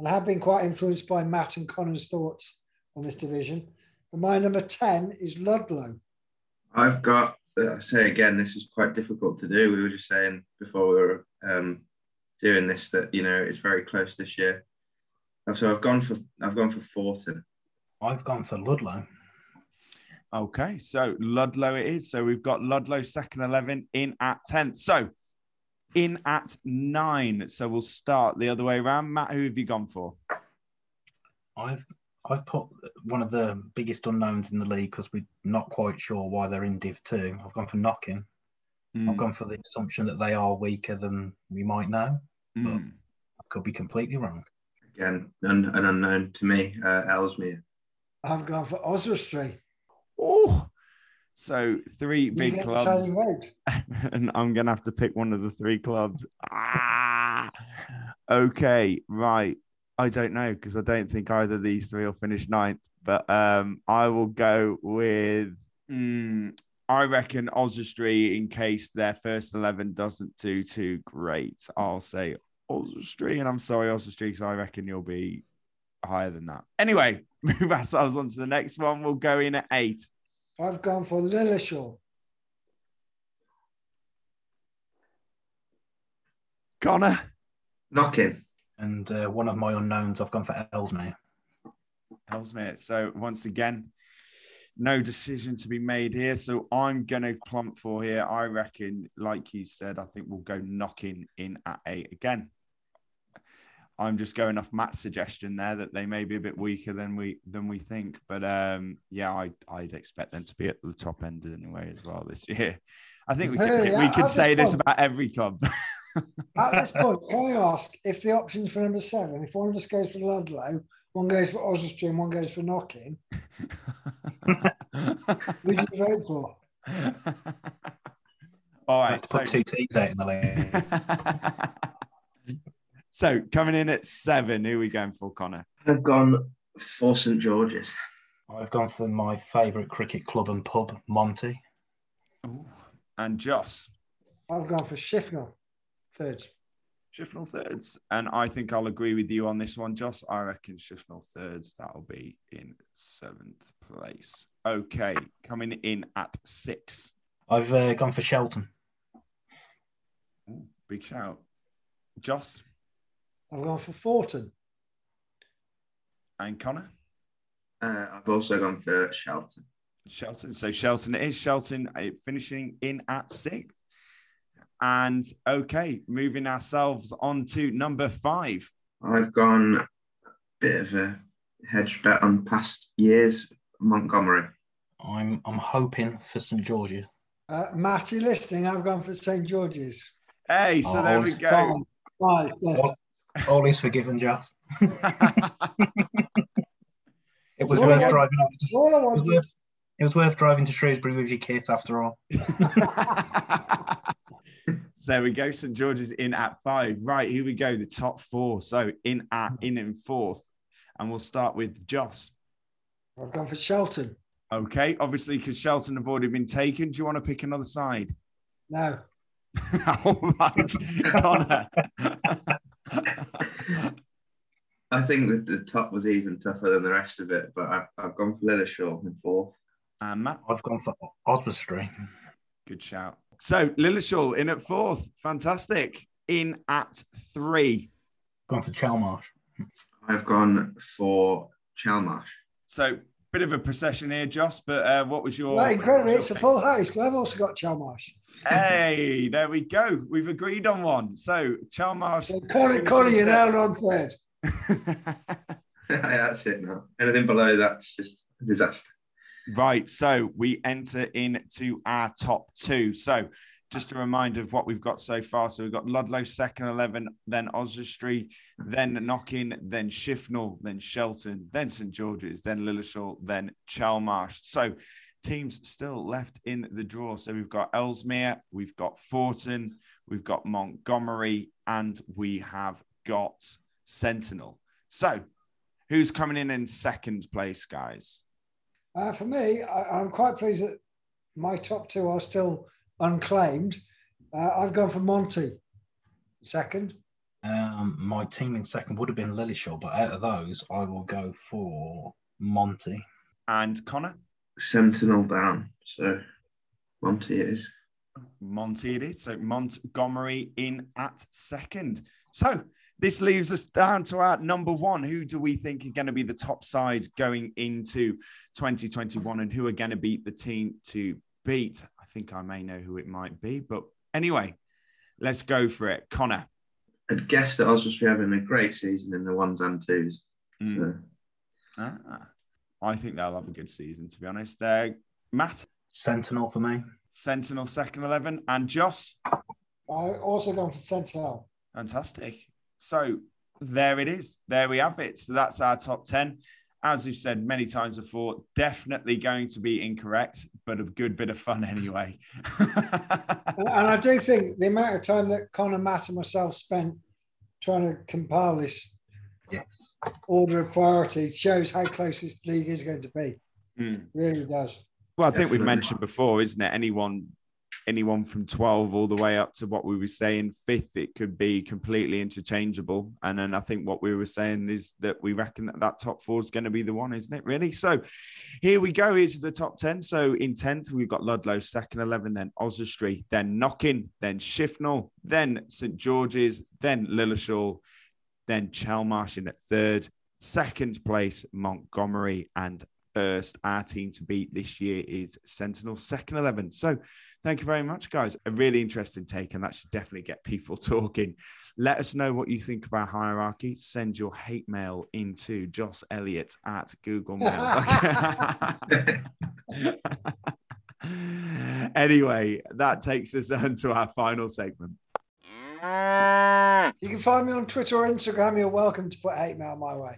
And I have been quite influenced by Matt and Connor's thoughts on this division. But my number 10 is Ludlow. I've got, uh, I say again, this is quite difficult to do. We were just saying before we were um, doing this that you know it's very close this year. So I've gone for I've gone for Forton. I've gone for Ludlow. Okay, so Ludlow it is. So we've got Ludlow second eleven in at ten. So in at nine. So we'll start the other way around. Matt, who have you gone for? I've I've put one of the biggest unknowns in the league because we're not quite sure why they're in Div Two. I've gone for Knockin. Mm. I've gone for the assumption that they are weaker than we might know, mm. but I could be completely wrong. Again, an, an unknown to me, uh, Ellesmere. I've gone for Oswestry. Oh, so three big clubs, [laughs] and I'm gonna have to pick one of the three clubs. Ah, okay, right. I don't know because I don't think either of these three will finish ninth, but um, I will go with. Mm, I reckon Oswestry, in case their first 11 doesn't do too great, I'll say Oswestry. And I'm sorry, Oswestry, because I reckon you'll be higher than that. Anyway, [laughs] move ourselves on to the next one. We'll go in at eight. I've gone for Lilleshall. Connor. Knockin. And uh, one of my unknowns, I've gone for Ellesmere. Ellesmere. So once again, no decision to be made here. So I'm going to plump for here. I reckon, like you said, I think we'll go Knockin in at eight again. I'm just going off Matt's suggestion there that they may be a bit weaker than we than we think. But um, yeah, I, I'd expect them to be at the top end anyway as well this year. I think we could, we could say this point, about every club. [laughs] at this point, can I ask if the options for number seven, if one of us goes for Ludlow, one goes for Oswestry, one goes for Knockin. [laughs] who do you vote for? All right. So... Put two teams out in the league. [laughs] so coming in at seven, who are we going for, Connor? I've gone for St George's. I've gone for my favourite cricket club and pub, Monty. Ooh. And Joss? I've gone for Shifnal, third. Shifnal thirds. And I think I'll agree with you on this one, Joss. I reckon Shifnal thirds, that'll be in seventh place. Okay, coming in at six. I've uh, gone for Shelton. Ooh, big shout. Joss? I've gone for Forton. And Connor? Uh, I've also gone for Shelton. Shelton. So Shelton is Shelton uh, finishing in at six. And okay, moving ourselves on to number five. I've gone a bit of a hedge bet on past years, Montgomery. I'm I'm hoping for St George's. Uh, Matty listening, I've gone for St George's. Hey, so oh, there we go. Right, all, all is forgiven, Joss. [laughs] it was worth driving over to, it was worth, it was worth driving to Shrewsbury with your kids, after all. [laughs] [laughs] So there we go. St George's in at five. Right, here we go. The top four. So in at in and fourth. And we'll start with Joss. I've gone for Shelton. Okay, obviously, because Shelton have already been taken. Do you want to pick another side? No. [laughs] All right, Connor. [laughs] I think that the top was even tougher than the rest of it, but I've, I've gone for Lilleshall in fourth. And Matt? I've gone for Oswestry. Good shout. So Lilleshall in at fourth. Fantastic. In at three. Gone for Chelmarsh. I've gone for Chelmarsh. So bit of a procession here, Joss. But uh, what was your? Well, incredible! It's a full house. I've also got Chelmarsh. hey, there we go. We've agreed on one. So Chelmarsh. Well, call it, call it now on third. [laughs] that's it. Now anything below that's just a disaster. Right. So we enter into our top two. So just a reminder of what we've got so far. So we've got Ludlow second 11, then Oswestry, then Knockin, then Shifnal, then Shelton, then St George's, then Lilleshall, then Chelmarsh. So teams still left in the draw. So we've got Ellesmere, we've got Forton, we've got Montgomery, and we have got Sentinel. So who's coming in in second place, guys? Uh, for me, I, am quite pleased that my top two are still unclaimed. Uh, I've gone for Monty second. Um, my team in second would have been Lilleshall, but out of those, I will go for Monty. And Connor? Sentinel down. So Monty it is. Monty it is. So Montgomery in at second. So this leaves us down to our number one. Who do we think are going to be the top side going into 2021 and who are going to beat the team to beat? I think I may know who it might be. But anyway, let's go for it. Connor. I'd guess that Oswestry having a great season in the ones and twos. Mm. So. Ah, I think they'll have a good season, to be honest. Uh, Matt? Sentinel for me. Sentinel second 11. And Joss? I also gone for Sentinel. Fantastic. So there it is. There we have it. So that's our top 10. As we've said many times before, definitely going to be incorrect, but a good bit of fun anyway. [laughs] and I do think the amount of time that Connor, Matt, and myself spent trying to compile this yes. order of priority shows how close this league is going to be. Mm. Really does. Well, I think we've mentioned before, isn't it? Anyone anyone from 12 all the way up to what we were saying fifth it could be completely interchangeable. And then i think what we were saying is that we reckon that that top four is going to be the one isn't it really? So here we go here's the top 10 so in 10th we've got ludlow second 11 then oswestry then knockin then shifnal then st george's then lilleshall then chelmarsh in at third second place montgomery and first. Our team to beat this year is sentinel second 11 so Thank you very much, guys. A really interesting take, and that should definitely get people [laughs] talking. Let us know what you think about hierarchy. Send your hate mail into Joss Elliott at Google Mail. [laughs] [laughs] anyway, that takes us on to our final segment. You can find me on Twitter or Instagram. You're welcome to put hate mail my way.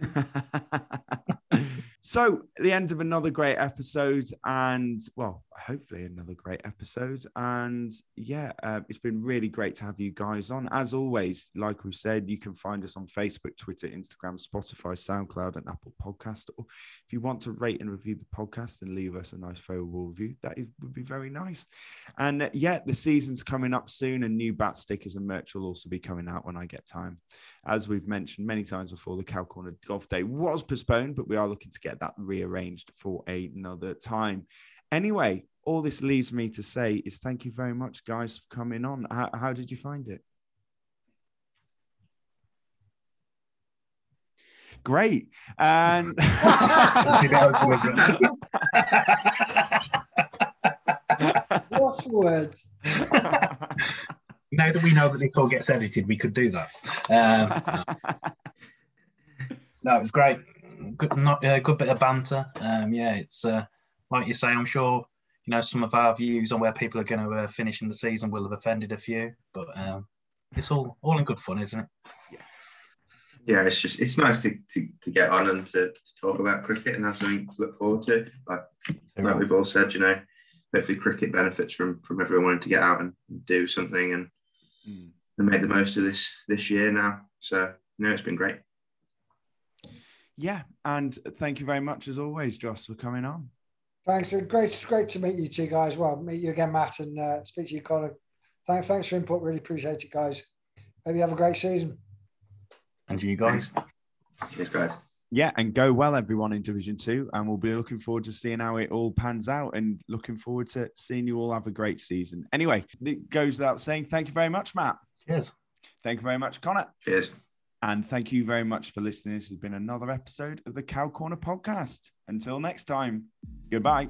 So, the end of another great episode, and well, hopefully another great episode. And yeah, uh, it's been really great to have you guys on. As always, like we said, you can find us on Facebook, Twitter, Instagram, Spotify, SoundCloud, and Apple Podcast. Or if you want to rate and review the podcast and leave us a nice favorable review, that is, would be very nice. And uh, yeah, the season's coming up soon, and new bat stickers and merch will also be coming out when I get time. As we've mentioned many times before, the Cow Corner Golf Day was postponed, but we are looking to get that rearranged for another time. Anyway, all this leaves me to say is thank you very much, guys, for coming on. How, how did you find it? Great. And [laughs] What's words? now that we know that this all gets edited, we could do that. Um, no, it was great good, not a uh, good bit of banter. Um, yeah, it's uh, like you say. I'm sure you know some of our views on where people are going to uh, finish in the season will have offended a few, but um, it's all all in good fun, isn't it? Yeah. Yeah, it's just it's nice to, to, to get on and to, to talk about cricket and have something to look forward to. Like, like we've all said, you know, hopefully cricket benefits from from everyone wanting to get out and do something and mm. and make the most of this this year now. So no, it's been great yeah, and thank you very much as always, Joss, for coming on. Thanks. Great, great to meet you two guys. Well, meet you again, Matt, and uh, speak to you, Colin. Thanks, thanks for input. Really appreciate it, guys. Hope you have a great season. And you guys. Cheers, guys. Yeah, and go well, everyone in Division Two, and we'll be looking forward to seeing how it all pans out, and looking forward to seeing you all have a great season. Anyway, it goes without saying. Thank you very much, Matt. Cheers. Thank you very much, Connor. Cheers. And thank you very much for listening. This has been another episode of the Cow Corner podcast. Until next time, goodbye.